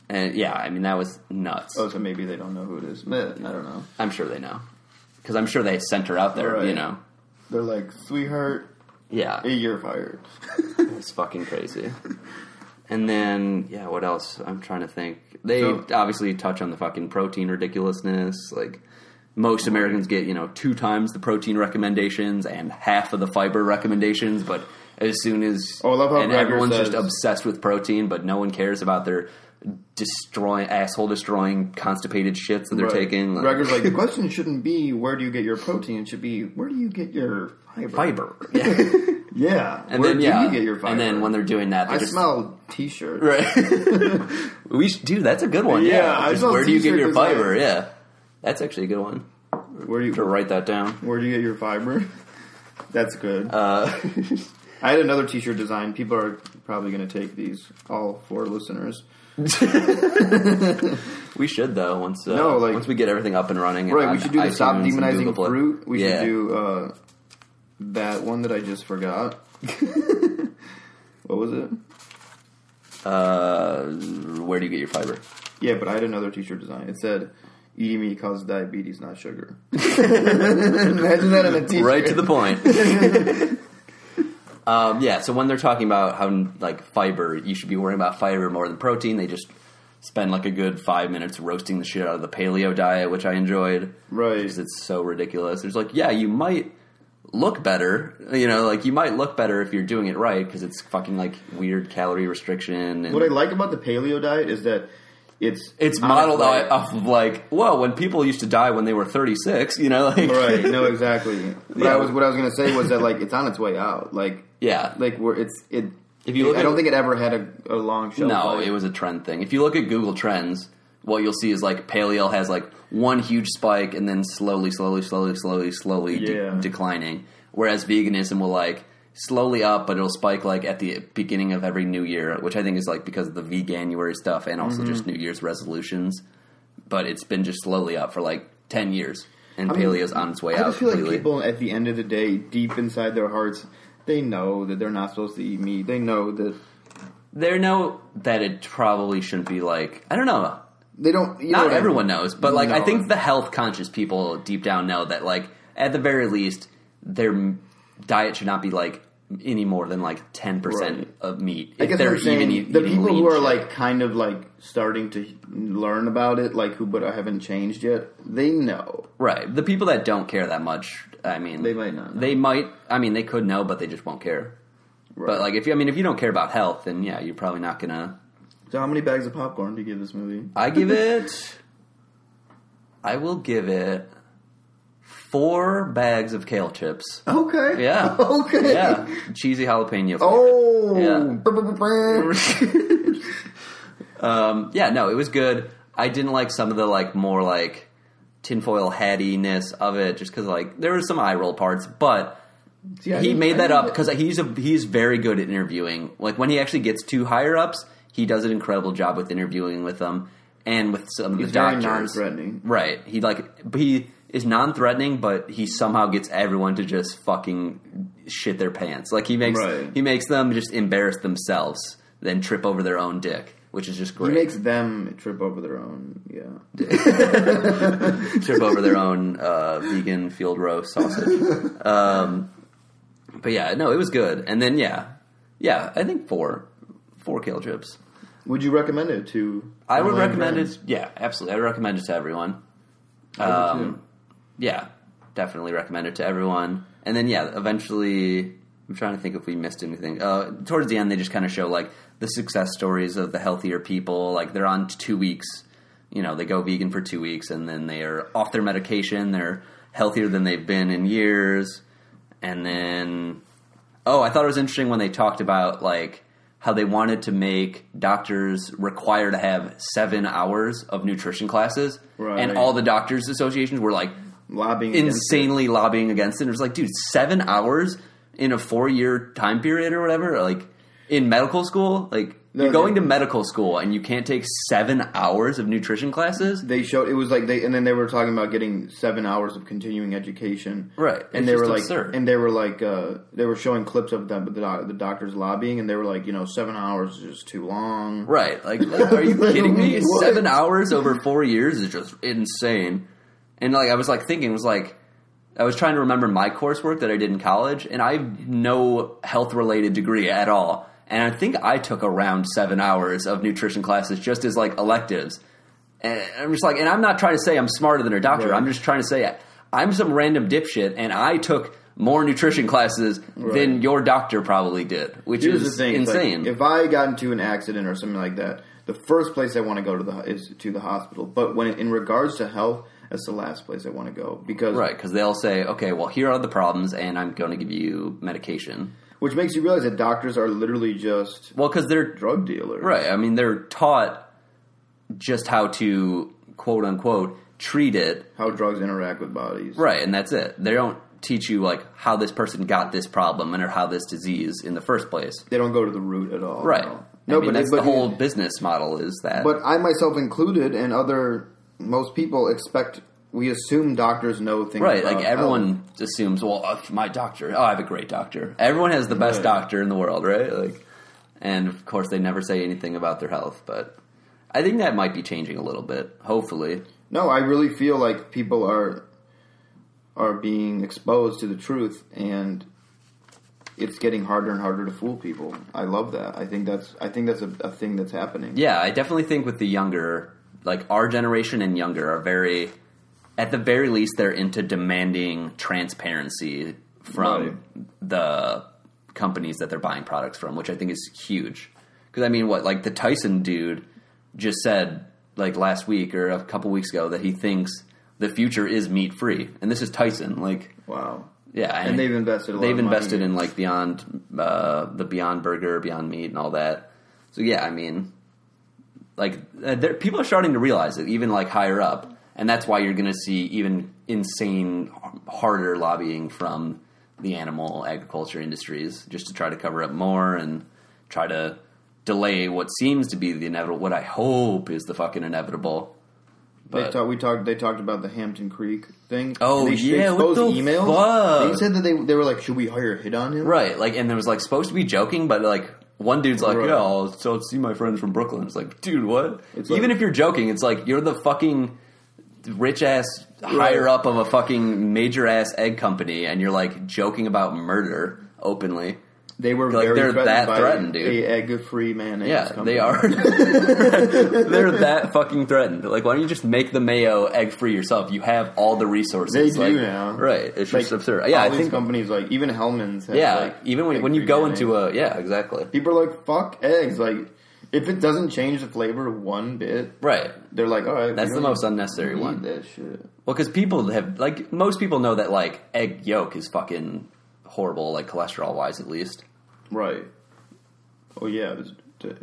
and yeah, I mean that was nuts. Oh, so maybe they don't know who it is. Meh, I don't know. I'm sure they know because I'm sure they sent her out there. Right. You know, They're like, sweetheart, yeah, you're fired. it's fucking crazy. And then, yeah, what else? I'm trying to think. They So- obviously touch on the fucking protein ridiculousness. Like, most Americans get, you know, two times the protein recommendations and half of the fiber recommendations, but as soon as. Oh, I love how And Greger everyone's says- just obsessed with protein, but no one cares about their destroying, asshole destroying, constipated shits that they're Right. taking. Like, Greger's like, the question shouldn't be where do you get your protein. It should be where do you get your fiber. fiber. Yeah. Yeah. And where then, yeah. you get your fiber? And then when they're doing that, they I just. smell t-shirt. Right. we should, dude, that's a good one. Yeah, Yeah. I Just where do you get your fiber? Yeah. That's actually a good one. Where do To you write that down. where do you get your fiber? That's good. Uh, I had another t-shirt design. People are probably going to take these. All four listeners. we should though once uh, No, like- once we get everything up and running. Right. We should do the stop demonizing fruit. We yeah. should do uh, that one that I just forgot. what was it? Uh, where do you get your fiber? Yeah, but I had another t-shirt design. It said, "Eating meat causes diabetes, not sugar." Imagine that on a t-shirt. Right to the point. um, yeah. So when they're talking about how like fiber, you should be worrying about fiber more than protein. They just spend like a good five minutes roasting the shit out of the paleo diet, which I enjoyed. Right. because it's so ridiculous. There's like, yeah, you might look better, you know, like you might look better if you're doing it right because it's fucking like weird calorie restriction. And What I like about the paleo diet is that it's it's modeled its off of like, well, when people used to die when they were 36, you know, like Right. No, exactly. What Yeah. I was what I was going to say was that like it's on its way out. Like yeah, like where it's it. If you look I at- don't think it ever had a, a long shelf no, life. it was a trend thing. If you look at Google Trends, what you'll see is like paleo has like one huge spike and then slowly, slowly, slowly, slowly, slowly de- Yeah. declining. Whereas veganism will like slowly up, but it'll spike like at the beginning of every new year, which I think is like because of the veganuary stuff and also Mm-hmm. just New Year's resolutions. But it's been just slowly up for like ten years, and I mean, paleo's on its way I out just feel like people at the end of the day, deep inside their hearts, they know that they're not supposed to eat meat. They know that they know that it probably shouldn't be like I don't know. They don't. You know not I everyone mean. knows, but like I think the health conscious people deep down know that like at the very least their diet should not be like any more than like ten percent Right. of meat. I if guess they're saying even the people who are shit. like kind of like starting to learn about it, like who but I haven't changed yet. They know. right, the people that don't care that much. I mean, They might not know. They might. I mean, they could know, but they just won't care. Right. But like, if you, I mean, if you don't care about health, then yeah, you're probably not gonna. So how many bags of popcorn do you give this movie? I give it. I will give it four bags of kale chips. Okay. Yeah. Okay. Yeah, cheesy jalapeno. flavor. Oh. Yeah. Um, yeah, no, it was good. I didn't like some of the like more like tinfoil hattiness of it, just because like there were some eye roll parts, but See, he made that up because he's a he's very good at interviewing. Like when he actually gets to higher ups, he does an incredible job with interviewing with them and with some of He's the very doctors. non-threatening. Right? He like but he is non-threatening, but he somehow gets everyone to just fucking shit their pants. Like he makes Right. he makes them just embarrass themselves, then trip over their own dick, which is just great. He great. makes them trip over their own. Yeah. trip over their own uh, vegan field roast sausage. Um, but yeah, no, it was good. And then yeah, yeah, I think four, four kale chips. Would you recommend it to? I would recommend it. Yeah, absolutely. I would recommend it to everyone. Um, yeah, definitely recommend it to everyone. And then yeah, eventually, I'm trying to think if we missed anything. Uh, towards the end, they just kind of show like the success stories of the healthier people. Like they're on two weeks. You know, they go vegan for two weeks, and then they are off their medication. They're healthier than they've been in years. And then, oh, I thought it was interesting when they talked about like how they wanted to make doctors require to have seven hours of nutrition classes, Right. and all the doctors' associations were like lobbying insanely lobbying against it. It was like, dude, seven hours in a four year time period or whatever, like in medical school, like No, you're going they- to medical school and you can't take seven hours of nutrition classes. They showed it was like they, and then they were talking about getting seven hours of continuing education, Right. And they were like, and they were like, uh, they were showing clips of them, the, the doctors lobbying, and they were like, you know, seven hours is just too long, Right. Like, like, are you kidding me? What? Seven hours over four years is just insane. And like, I was like thinking, it was like, I was trying to remember my coursework that I did in college, and I have no health related degree at all. And I think I took around seven hours of nutrition classes just as like electives. And I'm just like, and I'm not trying to say I'm smarter than a doctor. Right. I'm just trying to say I'm some random dipshit, and I took more nutrition classes than your doctor probably did, which Here's is thing: it's like, insane. if I got into an accident or something like that, the first place I want to go to the is to the hospital. But when in regards to health, that's the last place I want to go because Right, because they'll say, okay, well, here are the problems, and I'm going to give you medication. Which makes you realize that doctors are literally just Well, because they're drug dealers, right. I mean, they're taught just how to quote unquote treat it. How drugs interact with bodies, Right, and that's it. They don't teach you like how this person got this problem and or how this disease in the first place. They don't go to the root at all. Right. No, No, I mean, but that's but the whole business model is that. But I myself included, and other most people expect. We assume doctors know things. Right, like health. everyone assumes, well, uh, my doctor, oh, I have a great doctor. Everyone has the best Right. doctor in the world, right? Like, and of course, they never say anything about their health. But I think that might be changing a little bit. Hopefully, No, I really feel like people are are being exposed to the truth, and it's getting harder and harder to fool people. I love that. I think that's I think that's a, a thing that's happening. yeah, I definitely think with the younger, like our generation and younger, are very, at the very least, they're into demanding transparency from Right. the companies that they're buying products from, which I think is huge. Because I mean, what like the Tyson dude just said like last week or a couple weeks ago that he thinks the future is meat free, and this is Tyson. Like, Wow. yeah, And they've invested a lot they've invested in like Beyond uh, the Beyond Burger, Beyond Meat, and all that. So yeah, I mean, like uh, people are starting to realize it, even like higher up, and that's why you're going to see even insane, harder lobbying from the animal agriculture industries just to try to cover up more and try to delay what seems to be the inevitable. What I hope is the fucking inevitable. They But talk, we talked. They talked about the Hampton Creek thing. Oh, they, yeah, They what the emails. fuck? They said that they they were like, should we hire a hit on him? Right, like, and there was like supposed to be joking, but like one dude's like, Right. "Yeah, I'll, so I'll see my friends from Brooklyn." It's like, dude, what? It's Even like- if you're joking, it's like you're the fucking rich ass higher up of a fucking major ass egg company, and you're like joking about murder openly. They were Like, very they're that by threatened, dude. a egg-free mayonnaise. Yeah, company. they are. They're that fucking threatened. Like, why don't you just make the mayo egg free yourself? You have all the resources. They do like, now. Right. It's Like, just absurd. Yeah, all I these think. companies like even Hellmann's. Has, Yeah, like, even when, when you go into a yeah, exactly. people are like fuck eggs. Like if it doesn't change the flavor one bit, Right. they're like, all right, That's the most unnecessary one. That shit. Well, because people have like most people know that like egg yolk is fucking horrible, like cholesterol wise, at least. Right. Oh yeah, it's, uh,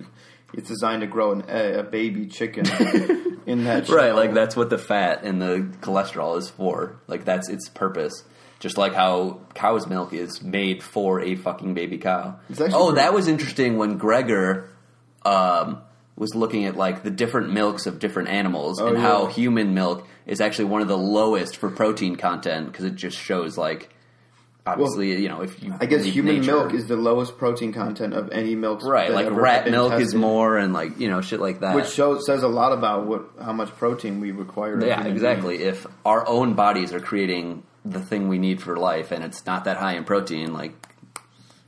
it's designed to grow an egg, a baby chicken in that. Right, like that's what the fat and the cholesterol is for. Like that's its purpose. Just like how cow's milk is made for a fucking baby cow. Oh, pretty- that was interesting when Greger um, was looking at like the different milks of different animals Oh, and how human milk is actually one of the lowest for protein content because it just shows like obviously you know if you I guess human nature- milk is the lowest protein content of any milk. right like rat milk is more and like you know shit like that which shows says a lot about what how much protein we require. Yeah, exactly. beings. If our own bodies are creating the thing we need for life and it's not that high in protein, like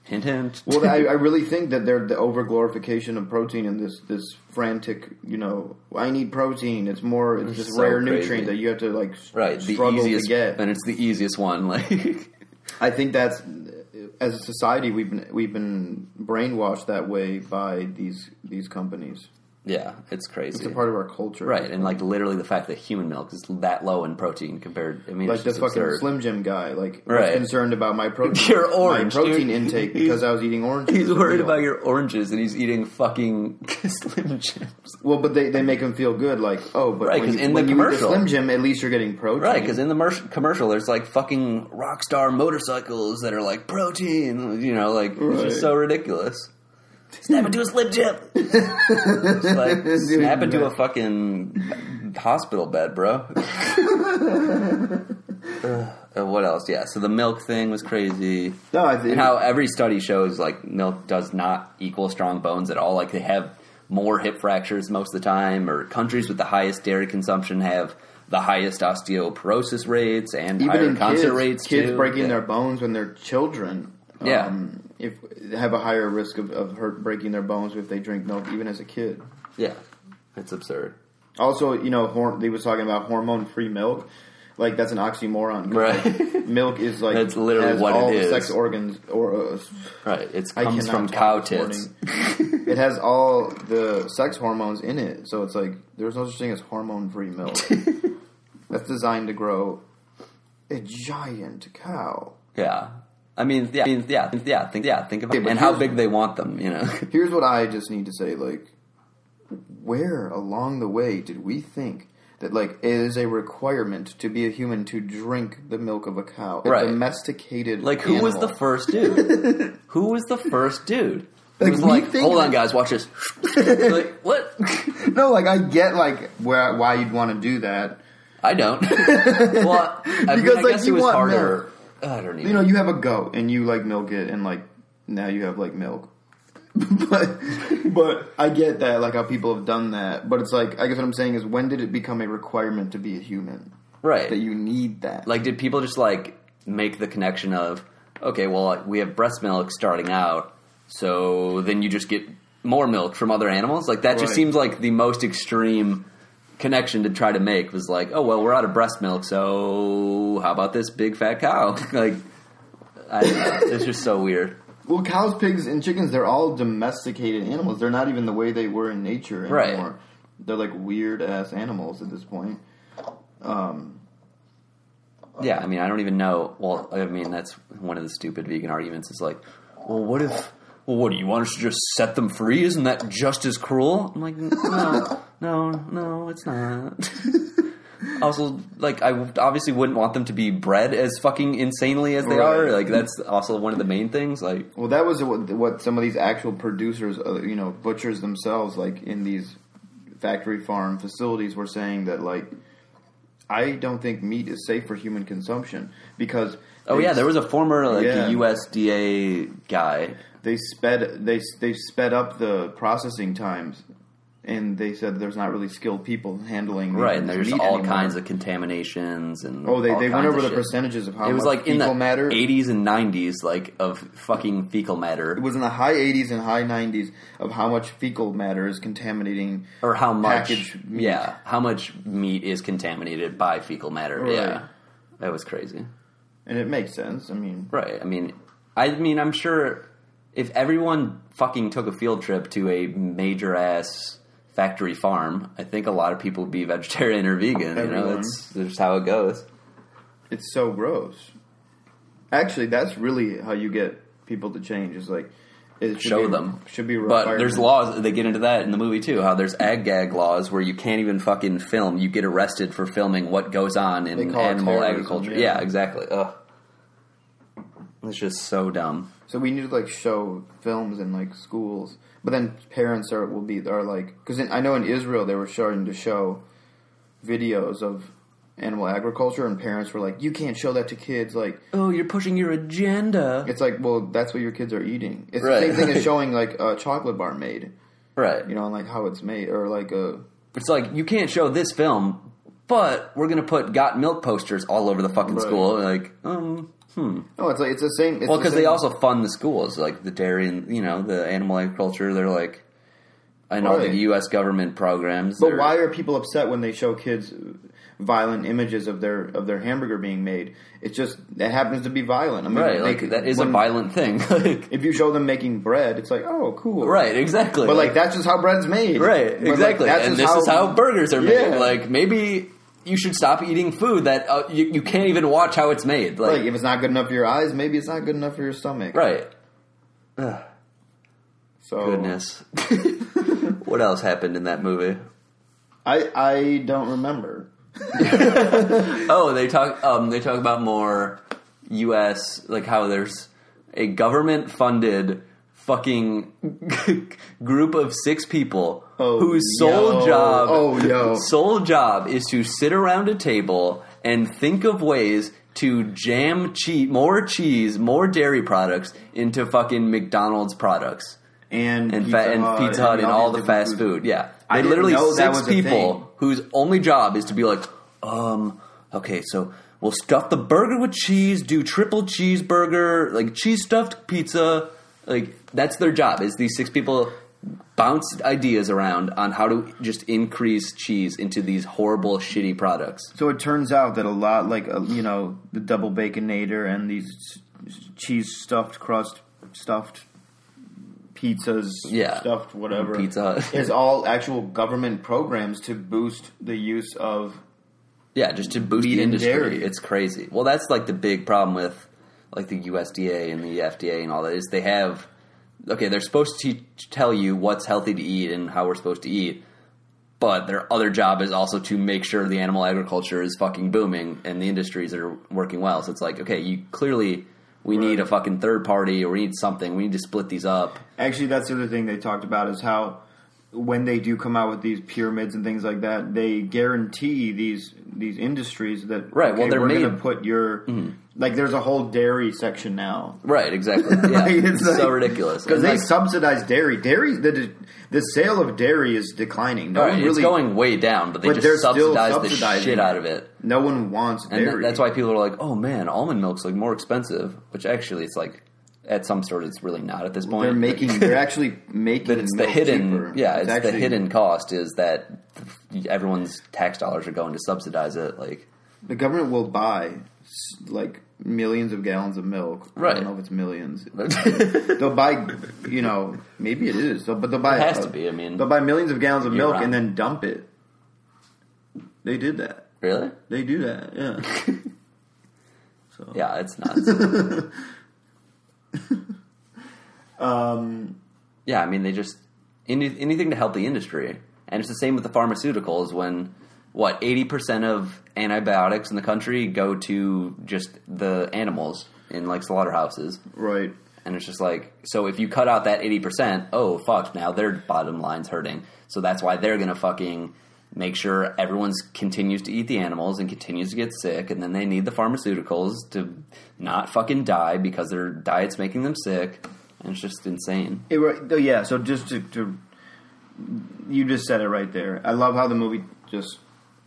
hint hint. Well, I, I really think that they're the over glorification of protein and this this frantic, you know, I need protein. It's more, it's this so rare crazy. nutrient that you have to like right, the struggle easiest to get. and it's the easiest one. Like I think that's as a society we've been we've been brainwashed that way by these these companies. Yeah, it's crazy. It's a part of our culture, right, and like literally the fact that human milk is that low in protein compared. I mean, like the fucking absurd. Slim Jim guy, like Right. was concerned about my protein, Pure orange, my protein dude. intake because I was eating oranges. He's worried about your oranges, and he's eating fucking Slim Jims. Well, but they, they make him feel good, like oh, but Right, when, you, in the when eat commercial- Slim Jim, at least you're getting protein, Right, because in the mer- commercial, there's like fucking rock star motorcycles that are like protein. You know, like it's just so ridiculous. Snap into a slim jim. It's like snap into a fucking hospital bed, bro. Uh, what else? Yeah. So the milk thing was crazy. no, I think And how every study shows like milk does not equal strong bones at all. Like they have more hip fractures most of the time, or countries with the highest dairy consumption have the highest osteoporosis rates and even higher in cancer kids, rates. kids too. breaking Yeah. their bones when they're children, Yeah. um, if have a higher risk of, of hurt breaking their bones if they drink milk, even as a kid. yeah, it's absurd. Also, you know, hor- they was talking about hormone free milk. Like that's an oxymoron. Right. milk is like That's literally what it all the sex organs or uh, Right, it comes from cow tits. it has all the sex hormones in it, so it's like there's no such thing as hormone free milk. That's designed to grow a giant cow. Yeah. I mean, yeah, I mean, yeah, think- yeah, think, yeah, think about Okay, and how big they want them. You know, Here's what I just need to say: like, where along the way did we think that like it is a requirement to be a human to drink the milk of a cow, a Right. domesticated? like who was the first dude? who was the first dude? Like, was like, hold on, guys, watch this. like, what? No, like I get like where why you'd want to do that. I don't. well, I mean, Because, I like, guess you it was want harder. I don't even. You know, you have a goat and you like milk it, and like now you have like milk. but but I get that like how people have done that. But it's like I guess what I'm saying is when did it become a requirement to be a human right. that you need that? like, did people just like make the connection of, okay, well, we have breast milk starting out, so then you just get more milk from other animals? Like, that just seems like the most extreme connection to try to make was like, oh, well, we're out of breast milk, so how about this big fat cow? like, I, it's just so weird. Well, cows, pigs, and chickens, they're all domesticated animals. They're not even the way they were in nature Right. anymore. They're like weird ass animals at this point. Um, Yeah, I mean, I don't even know. Well, I mean, that's one of the stupid vegan arguments. Is like, well, what if? Well, what do you want us to just set them free? Isn't that just as cruel? I'm like, no, no, no, it's not. also, like, I obviously wouldn't want them to be bred as fucking insanely as they Right. are. Like, that's also one of the main things. Like, well, that was what, what some of these actual producers, uh, you know, butchers themselves, like in these factory farm facilities, were saying that like. I don't think meat is safe for human consumption because oh yeah, there was a former like Yeah. USDA guy. They sped they they sped up the processing times and they said there's not really skilled people handling Right, and there's all anymore. kinds of contaminations and Oh, they, they went over the shit. percentages of how It was much like in the matter. 80s and 90s, like of fucking fecal matter, It was in the high 80s and high 90s of how much fecal matter is contaminating. or how much, yeah, how much meat is contaminated by fecal matter. Right. Yeah, that was crazy. And it makes sense. I mean, Right. I mean, I mean, I'm sure if everyone fucking took a field trip to a major ass factory farm, I think a lot of people would be vegetarian or vegan. You know, Everyone. that's that's how it goes. it's so gross. Actually, that's really how you get people to change. Is like it should Show be, them. should be. But there's laws. They get into that in the movie too. How there's ag gag laws where you can't even fucking film. You get arrested for filming what goes on in animal agriculture. yeah. Yeah. exactly. Ugh. It's just so dumb. So we need to like show films in like schools, but then parents are will be are like because I know in Israel they were starting to show videos of animal agriculture, and parents were like, "You can't show that to kids." Like Oh, you're pushing your agenda. it's like, well, that's what your kids are eating. It's Right. the same thing as showing like a chocolate bar made, Right. you know, and like how it's made, or like a It's like you can't show this film, but we're gonna put "Got Milk" posters all over the fucking Right. school. Like, um, no, it's like it's the same. It's well, the because they also fund the schools, like the dairy and you know the animal agriculture. They're like, I know Right. the U.S. government programs. But why are people upset when they show kids violent images of their of their hamburger being made? It's just it happens to be violent. I mean, Right, like that is a violent thing. like, If you show them making bread, it's like, oh, cool. right, exactly. But like that's just how bread's made. right, like, exactly. that's and this is how burgers are made. Yeah. Like maybe you should stop eating food that uh, you, you can't even watch how it's made. Like, like if it's not good enough for your eyes, maybe it's not good enough for your stomach. right. So Goodness. what else happened in that movie? I I don't remember. Oh, they talk. Um, they talk about more U.S. like how there's a government-funded fucking group of six people Oh, whose sole yo. job, Oh, yo. sole job is to sit around a table and think of ways to jam cheese, more cheese, more dairy products into fucking McDonald's products And and Pizza fa- and Pizza Hut and all all the fast foods. food. Yeah, I they literally six people whose only job is to be like, um, okay, so we'll stuff the burger with cheese, do triple cheeseburger, like cheese stuffed pizza. Like that's their job. Is these six people bounce ideas around on how to just increase cheese into these horrible, shitty products. So it turns out that a lot, like uh, you know, the double baconator and these cheese stuffed crust stuffed pizzas, Yeah. stuffed whatever, Pizza is all actual government programs to boost the use of. Yeah, just to boost the industry. dairy. It's crazy. Well, that's like the big problem with like the USDA and the FDA and all that is they have okay, they're supposed to tell you what's healthy to eat and how we're supposed to eat, but their other job is also to make sure the animal agriculture is fucking booming and the industries are working well. So it's like, okay, you clearly we need a fucking third party or we need something. We need to split these up. Actually, that's the other thing they talked about is how when they do come out with these pyramids and things like that, they guarantee these these industries that Right, well, they're we're going to put your mm-hmm. Like. There's a whole dairy section now. Right, exactly. Yeah. Like, it's it's so ridiculous. because they like, subsidize dairy. Dairy, the the sale of dairy is declining. No right, one it's really, going way down, but they But just subsidize the shit it. out of it. no one wants And dairy. th- that's why people are like, "Oh man, almond milk's like more expensive," which actually it's like at some sort it's really not at this point. they're making. They're actually making. but it's the hidden, cheaper. yeah, it's, the actually- hidden cost is that everyone's tax dollars are going to subsidize it. Like, The government will buy like millions of gallons of milk. Right. I don't know if it's millions. they'll buy, you know, maybe it is, but they'll buy. has uh, to be. I mean, They'll buy millions of gallons of milk and then dump it. They did that. really? They do that. Yeah. so Yeah, it's nuts. um, yeah, I mean, they just any, anything to help the industry, and it's the same with the pharmaceuticals. When what eighty percent of antibiotics in the country go to just the animals in like slaughterhouses. right. And it's just like, so if you cut out that 80%, oh, fuck, now their bottom line's hurting. So that's why they're going to fucking make sure everyone's continues to eat the animals and continues to get sick. And then they need the pharmaceuticals to not fucking die because their diet's making them sick. And it's just insane. It, oh, yeah. So just to, to you just said it right there. I love how the movie just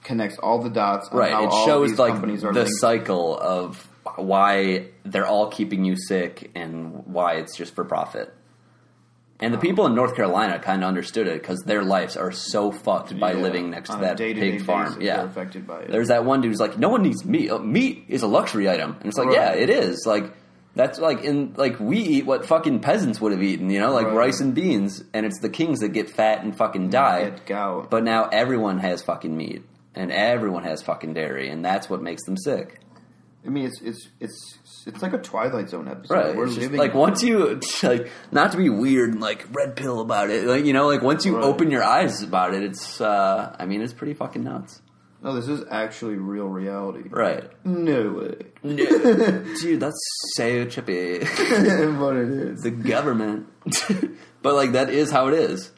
connects all the dots. Right. how It shows like the linked. cycle of why they're all keeping you sick and why it's just for profit. And the people in North Carolina kind of understood it because their lives are so fucked by Yeah, living next to that pig farm. Yeah, affected by it. There's that one dude who's like, no one needs meat. Uh, meat is a luxury item, and it's like, Right. yeah, it is. Like that's like in like we eat what fucking peasants would have eaten, you know, like Right. rice and beans, and it's the kings that get fat and fucking die. Get gout. But now everyone has fucking meat, and everyone has fucking dairy, and that's what makes them sick. I mean, it's it's it's it's like a Twilight Zone episode. Right. We're just, living like once you like not to be weird and like red pill about it, like you know, like once you Right. open your eyes about it, it's uh I mean it's pretty fucking nuts. No, this is actually real reality. Right. No way. Dude, that's so trippy. but it is. the government. but like that is how it is.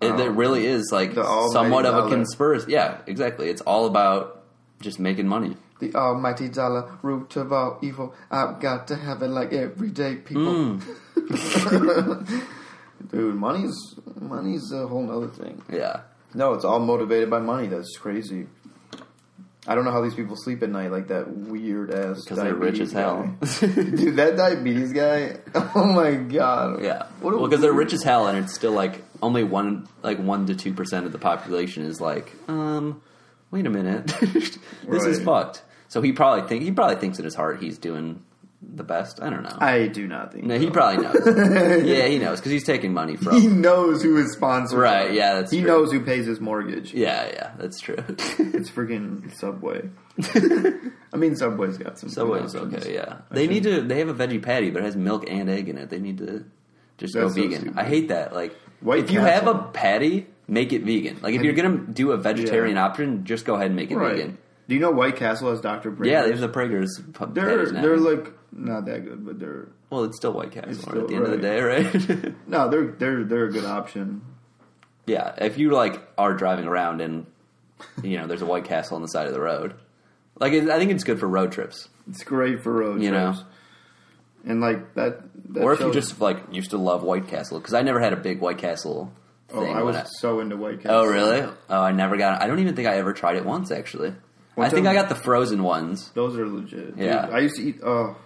It, it really is like somewhat of a dollar. conspiracy. Yeah, exactly. It's all about just making money. The almighty dollar, root of all evil. I've got to have it like everyday people. Mm. Dude, money's money's a whole nother thing. Yeah. No, it's all motivated by money. That's crazy. I don't know how these people sleep at night like that weird ass. Because they're rich as hell. Dude, that diabetes guy. Oh my god. Yeah. What well, because they're rich as hell, and it's still like only one, like one to two percent of the population is like, um, wait a minute, this is fucked. So he probably think he probably thinks in his heart he's doing the best. I don't know. I do not think. no, he probably knows. yeah, he knows because he's taking money from. He knows who his sponsor. Right, yeah, that's he true. knows who pays his mortgage. Yeah, yeah, that's true. It's freaking Subway. I mean, Subway's got some. Subway's okay. Yeah, they need to. They have a veggie patty, but it has milk and egg in it. They need to just That's go so vegan. I hate that. Like, White if you have a patty, make it vegan. Like, if you're gonna do a vegetarian option, just go ahead and make it Right. vegan. Do you know White Castle has Dr. Praeger? Yeah, there's the Praeger's They're they're like not that good, but they're well, it's still White Castle It's at the end of the day, right? no, they're they're they're a good option. yeah, if you like are driving around and you know there's a White Castle on the side of the road, like I think it's good for road trips. It's great for road You know. And like that, that or if you just like used to love White Castle, because I never had a big White Castle oh. I was so into White oh, Castle. Oh, really? Oh, I never got. I don't even think I ever tried it once. Actually, I think I got the frozen ones. Those are legit. Dude, Yeah. I used to eat. Oh,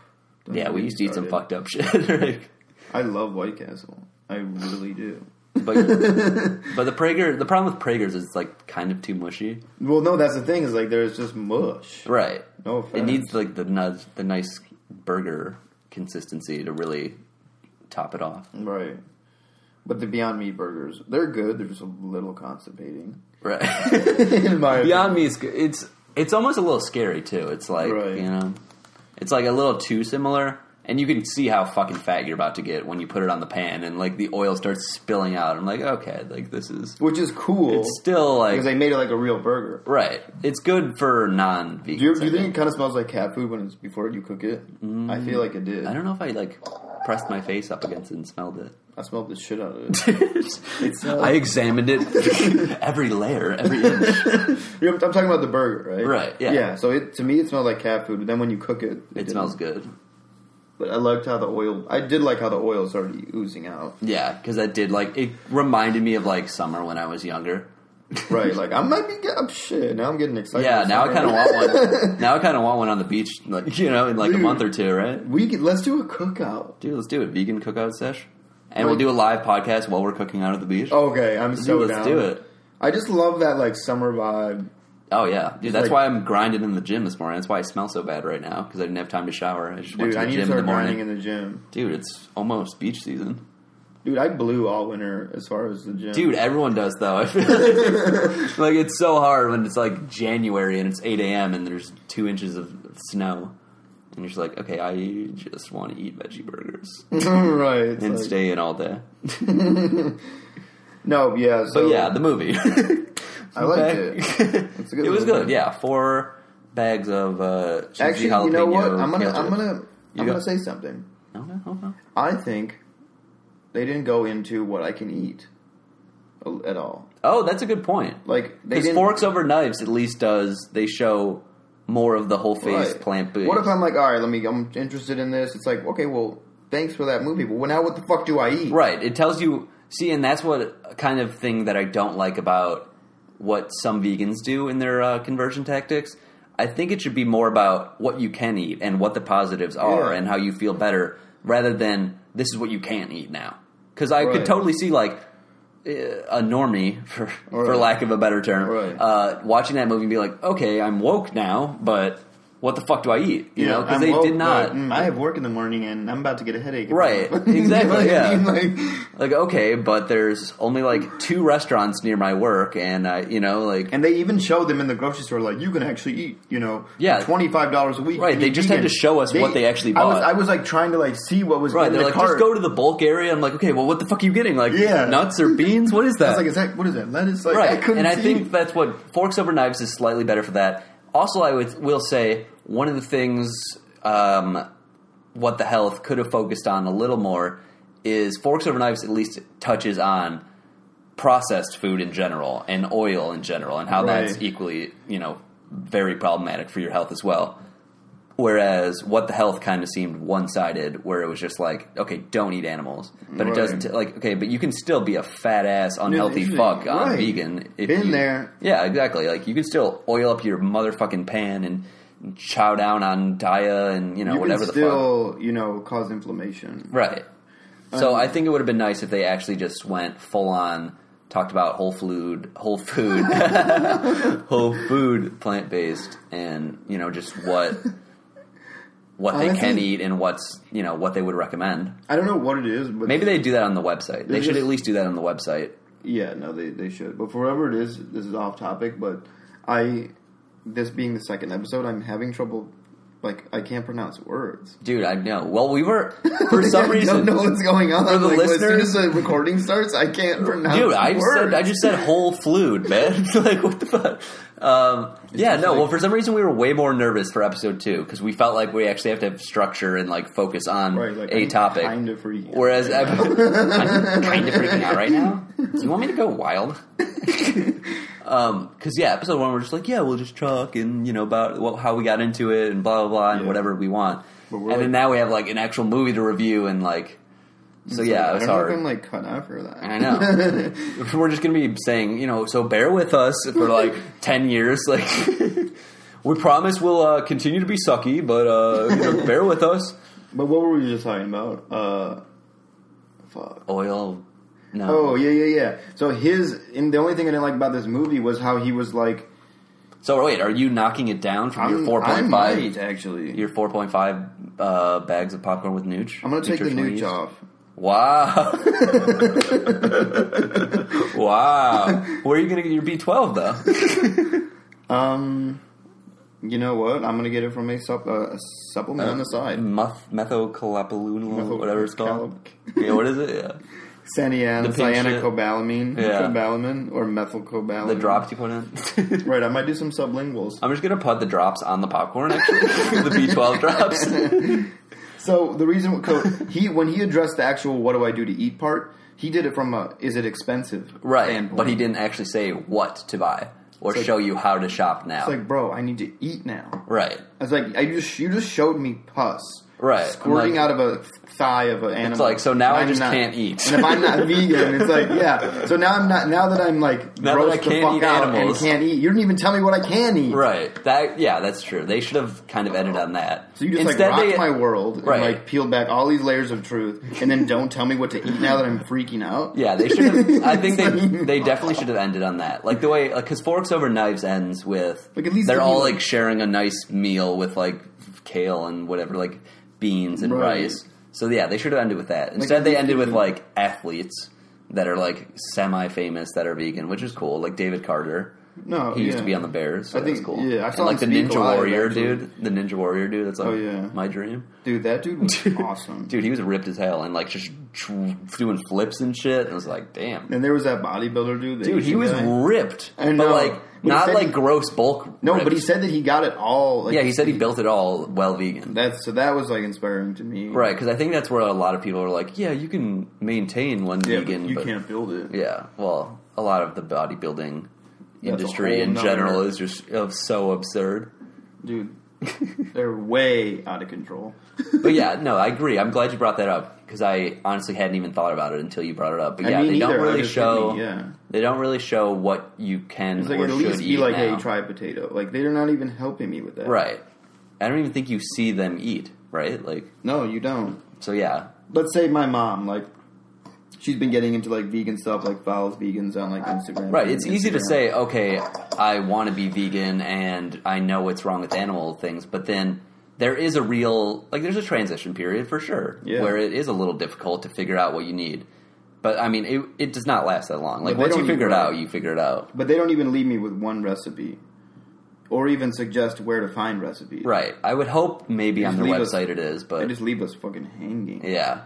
Yeah, we used to eat some fucked up shit. like, I love White Castle. I really do. but but the Praeger, the problem with Praeger's is it's like kind of too mushy. Well, no, that's the thing. Is like there's just mush. Right. No It needs like the nudge, the nice burger consistency to really top it off. Right. But the Beyond Meat burgers, they're good. They're just a little constipating. Right. In my Beyond Me is good. it's it's almost a little scary too. It's like Right. you know, it's like a little too similar, and you can see how fucking fat you're about to get when you put it on the pan, and like the oil starts spilling out. I'm like, okay, like this is Which is cool. it's still like because they made it like a real burger. right. It's good for non-vegans. Do you, do you think it kind of smells like cat food when it's before you cook it? I mm, feel like it did. I don't know if I like pressed my face up against it and smelled it. I smelled the shit out of it. I examined it every layer, every inch. I'm talking about the burger, right? Right, yeah. Yeah. So it to me it smelled like cat food. But then when you cook it, It didn't. smells good. But I liked how the oil. I did like how the oil is already oozing out. Yeah, because that did like it reminded me of like summer when I was younger. Right. Like I might be get up oh, shit. Now I'm getting excited. Yeah, now I kind of want one. Now I kind of want one on the beach, like you know, in like a month or two, right? We could, let's do a cookout. Dude, let's do it. Vegan cookout sesh, and Like- we'll do a live podcast while we're cooking out at the beach. Okay, I'm so Dude, let's down. do it. I just love that like summer vibe. Oh yeah, dude. That's like- why I'm grinding in the gym this morning. That's why I smell so bad right now because I didn't have time to shower. I just went to the I need gym to in the morning. grinding in the gym. Dude, it's almost beach season. Dude, I blew all winter as far as the gym. Dude, everyone does though. Like, like it's so hard when it's like January and it's 8 a.m. and there's two inches of snow, and you're just like, okay, I just want to eat veggie burgers right. and like- stay in all day. No, yeah. So But yeah, the movie. I liked Okay. it. It's a good it was movie. good. Yeah, four bags of uh, cheesy Actually, you know what? I'm gonna, kale I'm gonna, You I'm go. gonna say something. Okay, okay. I think they didn't go into what I can eat a- at all. Oh, that's a good point. Like they Because didn't. Forks Over Knives at least does they show more of the whole face Right. plant based. What if I'm like, all right, let me. I'm interested in this. It's like, okay, well, thanks for that movie, but now what the fuck do I eat? Right. It tells you See, and that's what kind of thing that I don't like about what some vegans do in their uh, conversion tactics. I think it should be more about what you can eat and what the positives are Yeah. and how you feel better, rather than this is what you can't eat now. Because I could totally see like uh, a normie, for for lack of a better term, Right. uh, watching that movie and be like, okay, I'm woke now, but what the fuck do I eat? You know, because they woke, did not. but, mm, I have work in the morning, and I'm about to get a headache. Right, exactly. yeah? Like, like okay, but there's only like two restaurants near my work, and uh, you know, like And they even showed them in the grocery store, like you can actually eat, you know, Yeah. twenty five dollars a week. Right, they just had to show us what they actually I was, bought. I was like trying to like see what was right, in they're the like cart. just go to the bulk area. I'm like, okay, well, what the fuck are you getting? Like Yeah. nuts or beans? What is I that? was like, is that what is that lettuce? Like, I right, couldn't and I think that's what Forks Over Knives is slightly better for that. Also, I would will say one of the things um, what the health could have focused on a little more is Forks Over Knives at least touches on processed food in general and oil in general and how that's equally you know very problematic for your health as well. Whereas what the health kind of seemed one sided, where it was just like, okay, don't eat animals, but it Right. doesn't like, okay, but you can still be a fat ass, unhealthy fuck on right. vegan. If Been you- there. yeah, exactly. Like you can still oil up your motherfucking pan and chow down on dia and you know you whatever can the fuck. still, you know, cause inflammation. Right. So Um, I think it would have been nice if they actually just went full on, talked about whole food, whole food, whole food, plant based, and you know just what what they can Honestly- eat and what's you know what they would recommend. I don't know what it is, but Maybe they do that on the website. They should just- at least do that on the website. Yeah, no, they they should. But for whatever it is, this is off topic. But I, this being the second episode, I'm having trouble. Like I can't pronounce words. Dude, I know. Well, we were for some I reason. don't know what's going on. For the like, as soon listeners- as the recording starts, I can't pronounce. Dude, I just words. said I just said whole fluid, man. like what the fuck? Um, yeah, no. like- well, for some reason we were way more nervous for episode two because we felt like we actually have to have structure and like focus on Right, like, a I'm topic. Kind of freaking. Whereas I'm, I'm kind of freaking out right now. Do you want me to go wild? Because yeah, episode one we're just like, yeah, we'll just talk and you know about what, how we got into it and blah blah blah and Yeah. whatever we want. And we're then now we have like an actual movie to review and like. So yeah, I it was hard. I'm like cut out for that. I know. We're just gonna be saying, you know, so bear with us for like ten years. Like, we promise we'll uh, continue to be sucky, but uh, you know, bear with us. But what were we just talking about? Uh, fuck. Oil, no. Oh yeah, yeah, yeah. So his and the only thing I didn't like about this movie was how he was like So wait, are you knocking it down from your I'm- four I point might, actually. Your four point five uh, bags of popcorn with nooch. I'm gonna take the nooch off. Wow. wow. Where are you gonna get your B twelve though? Um, you know what? I'm gonna get it from a, sup- uh, a supplement on the side. Meth- methylcobalamin, whatever it's called. Yeah, what is it? Yeah. Cyan, The pink shit. cyanocobalamin, Yeah. cobalamin, or methylcobalamin. The drops you put in. Right, I might do some sublinguals. I'm just gonna put the drops on the popcorn. Actually, the B12 drops. So the reason he when he addressed the actual "what do I do to eat" part, he did it from a "is it expensive?" Right, standpoint. but he didn't actually say what to buy or like- show you how to shop now. It's like, bro, I need to eat now. right, I was like, I just you just showed me pus, Right, squirting like- out of a thigh of an animal. It's like, so now I just not- can't eat. And if I'm not vegan, it's like, yeah. So now I'm not. Now that I'm like Now I the can't fuck eat out animals. and can't eat, you didn't even tell me what I can eat. right. That yeah, that's true. They should have kind of ended on that. So you just Instead, like rocked they, my world Right. and like peeled back all these layers of truth, and then don't tell me what to eat now that I'm freaking out. Yeah, they should have. I think they they definitely should have ended on that. Like the way, because Forks Over Knives ends with Like, at least they're all like- like sharing a nice meal with like kale and whatever, like beans and Right. rice. So yeah, they should have ended with that. Instead, they ended with like athletes that are like semi-famous that are vegan, which is cool. Like David Carter. No, he used yeah. to be on the Bears. So I think- that's cool. yeah, I And, saw like him the speak Ninja live, Warrior actually. dude. The Ninja Warrior dude. That's like Oh, yeah. my dream. Dude, that dude was awesome. Dude, he was ripped as hell and like just tr- doing flips and shit. And I was like, damn. And there was that bodybuilder dude. the Dude, he Asian was guy. ripped, I know. but like he not said like he- gross bulk. No, but he said that he got it all. Like, yeah, he said he built it all well vegan. That's so that was like inspiring to me. Right, because I think that's where a lot of people are like, yeah, you can maintain one Yeah, vegan, but you but can't build it. yeah, well, a lot of the bodybuilding That's a industry whole in nother- general is just uh, so absurd. Dude, They're way out of control. But yeah, no, I agree. I'm glad you brought that up because I honestly hadn't even thought about it until you brought it up. But I yeah, mean, they don't. Really show. thinking, yeah. They don't really show what you can It's like or at should least eat be like, now. hey, try a potato. Like they're not even helping me with that. Right. I don't even think you see them eat. Right. Like No, you don't. so. Yeah. Let's say my mom, like, she's been getting into like vegan stuff, like follows vegans on like Instagram. Right. It's easy to say, okay, I want to be vegan and I know what's wrong with animal things, but then there is a real like there's a transition period for sure Yeah. where it is a little difficult to figure out what you need. But I mean, it, it does not last that long. Like they once you figure it out, you figure it out. But they don't even leave me with one recipe, or even suggest where to find recipes. Right. I would hope maybe on their leave us- website it is, They but just leave us fucking hanging. yeah.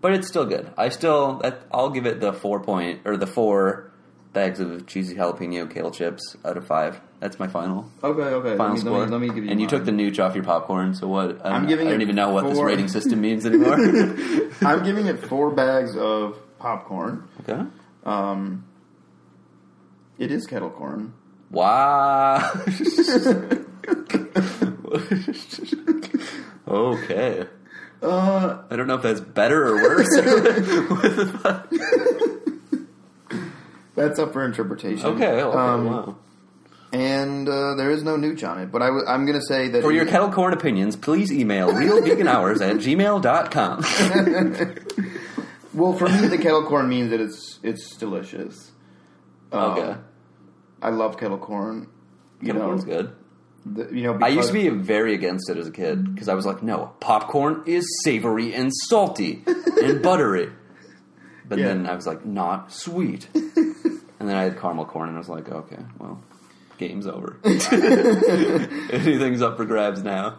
But it's still good. I still I'll give it the four point or the four bags of cheesy jalapeno kale chips out of five. That's my final Okay, okay. final let, me, score. let, me, let me give you. and you mine. took the nooch off your popcorn. So what? I I'm don't, giving I don't even know what this rating system means anymore. I'm giving it four bags of popcorn. okay. Um, it is kettle corn. Wow. okay. Uh, I don't know if that's better or worse. that's up for interpretation. okay. Okay. Um, wow. And uh, there is no nooch on it, but I w- I'm going to say that For your kettle corn opinions, please email realveganhours at gmail.com. Well, for me, the kettle corn means that it's it's delicious. Um, Okay. I love kettle corn. You Kettle know, corn's good. The- you know, I used to be very against it as a kid because I was like, no, popcorn is savory and salty and buttery. But Yeah. then I was like, not sweet. and then I had caramel corn and I was like, okay, well, game's over. Anything's up for grabs now.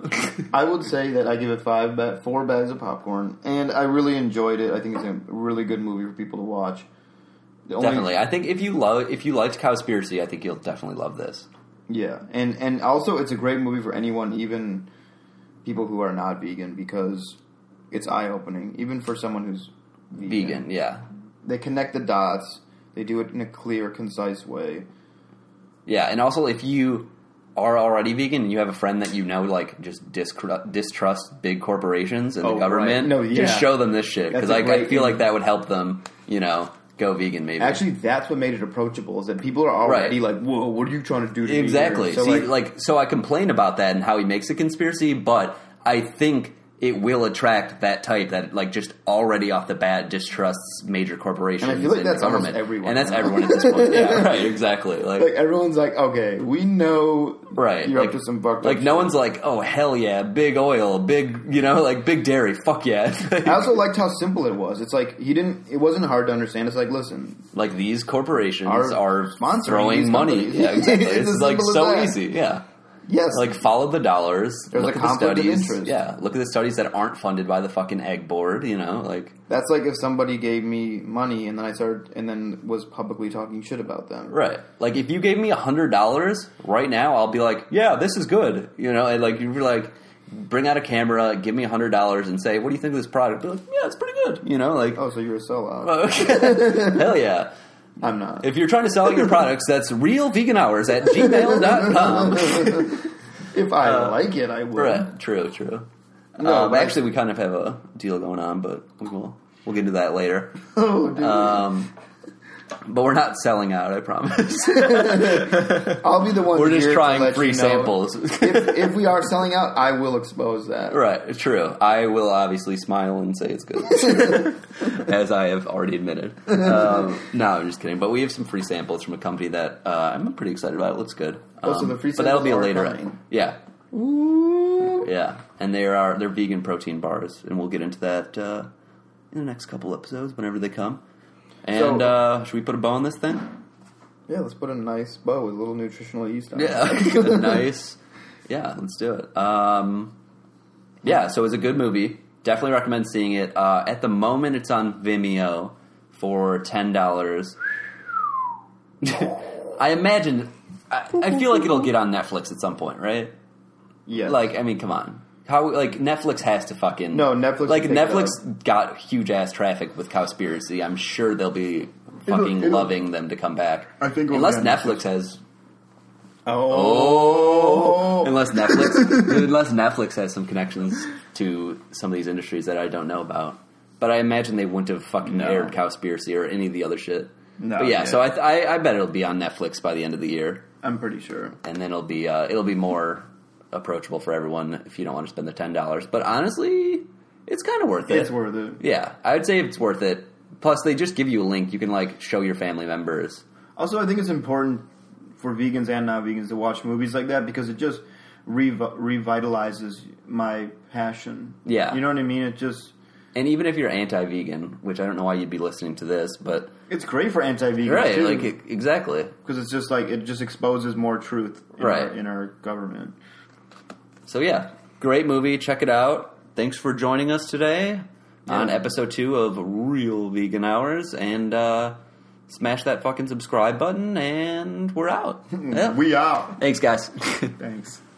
I would say that I give it five, ba- four bags of popcorn, and I really enjoyed it. I think it's a really good movie for people to watch. Only- definitely. I think if you love if you liked Cowspiracy, I think you'll definitely love this. Yeah, and and also it's a great movie for anyone, even people who are not vegan, because it's eye opening, even for someone who's vegan. Vegan, yeah. They connect the dots. They do it in a clear, concise way. Yeah, and also if you are already vegan and you have a friend that you know like just discru- distrust big corporations and Oh, the government, right. No, yeah. just show them this shit because like I feel like that would help them, you know, go vegan maybe. Actually, that's what made it approachable. Is that people are already Right. like, "Whoa, what are you trying to do?" to me exactly. here?" So See, like, like, so I complain about that and how he makes a conspiracy, but I think it will attract that type that like just already off the bat distrusts major corporations And I feel like that's government, everyone and that's everyone at this point. Yeah, right. Exactly. Like, like everyone's like, "Okay, we know right. you're like, up to some fucked Like no shit." one's like, oh hell yeah, big oil, big you know, like big dairy, fuck yeah. I also liked how simple it was. It's like he didn't. It wasn't hard to understand. It's like, listen, like these corporations Are are, sponsoring throwing money. Yeah, exactly. It's it's like so easy. Yeah. Yes, Like follow the dollars. There's look a at the studies. interest. Yeah, look at the studies that aren't funded by the fucking egg board. You know, like that's like if somebody gave me money and then I started and then was publicly talking shit about them. right. Like if you gave me a hundred dollars right now, I'll be like, yeah, this is good. You know, and like you're like, bring out a camera, give me a hundred dollars, and say, what do you think of this product? Be like, yeah, it's pretty good. You know, like. Oh, so you're a sellout? Hell yeah. I'm not. If you're trying to sell your products, that's realveganhours at gmail.com. If I like it, I will. right. True, true. No, um, actually, we kind of have a deal going on, but we'll, we'll get into that later. Oh, dude. Um, but we're not selling out, I promise. I'll be the one. we're just trying free you know. samples. if, if we are selling out, I will expose that. right, true. I will obviously smile and say it's good, as I have already admitted. Um, no, I'm just kidding. But we have some free samples from a company that uh, I'm pretty excited about. It looks good. Oh, so the free but that'll be a samples are later. coming. Yeah, Ooh. Yeah, and they are they're vegan protein bars, and we'll get into that uh, in the next couple episodes whenever they come. And So- uh, should we put a bow on this thing? Yeah, let's put a nice bow with a little nutritional yeast on Yeah, it. Yeah, nice. Yeah, let's do it. Um, yeah, so it's a good movie. Definitely recommend seeing it. Uh, at the moment, it's on Vimeo for ten dollars. I imagine. I, I feel like it'll get on Netflix at some point, right? Yeah. Like, I mean, come on. How like Netflix has to fucking No, Netflix Like Netflix got huge ass traffic with Cowspiracy. I'm sure they'll be fucking it'll- loving them to come back. I think it'll unless be on Netflix has Oh, Unless Netflix, unless Netflix has some connections to some of these industries that I don't know about. But I imagine they wouldn't have fucking No. aired Cowspiracy or any of the other shit. No, but yeah, yeah. so I, I I bet it'll be on Netflix by the end of the year, I'm pretty sure. and then it'll be uh, it'll be more approachable for everyone if you don't want to spend the ten dollars. But honestly, it's kind of worth it. It's worth it. Yeah, I'd say it's worth it. Plus, they just give you a link. You can like show your family members. Also, I think it's important for vegans and non vegans to watch movies like that because it just rev- revitalizes my passion. Yeah. You know what I mean? It just. And even if you're anti-vegan, which I don't know why you'd be listening to this, but It's great for anti vegans right, too. like e- exactly. because it's just like it just exposes more truth in, Right. our, in our government. So yeah, great movie. Check it out. Thanks for joining us today on episode two of Real Vegan Hours, and uh, smash that fucking subscribe button, and we're out. Yeah. We out. Thanks, guys. Thanks.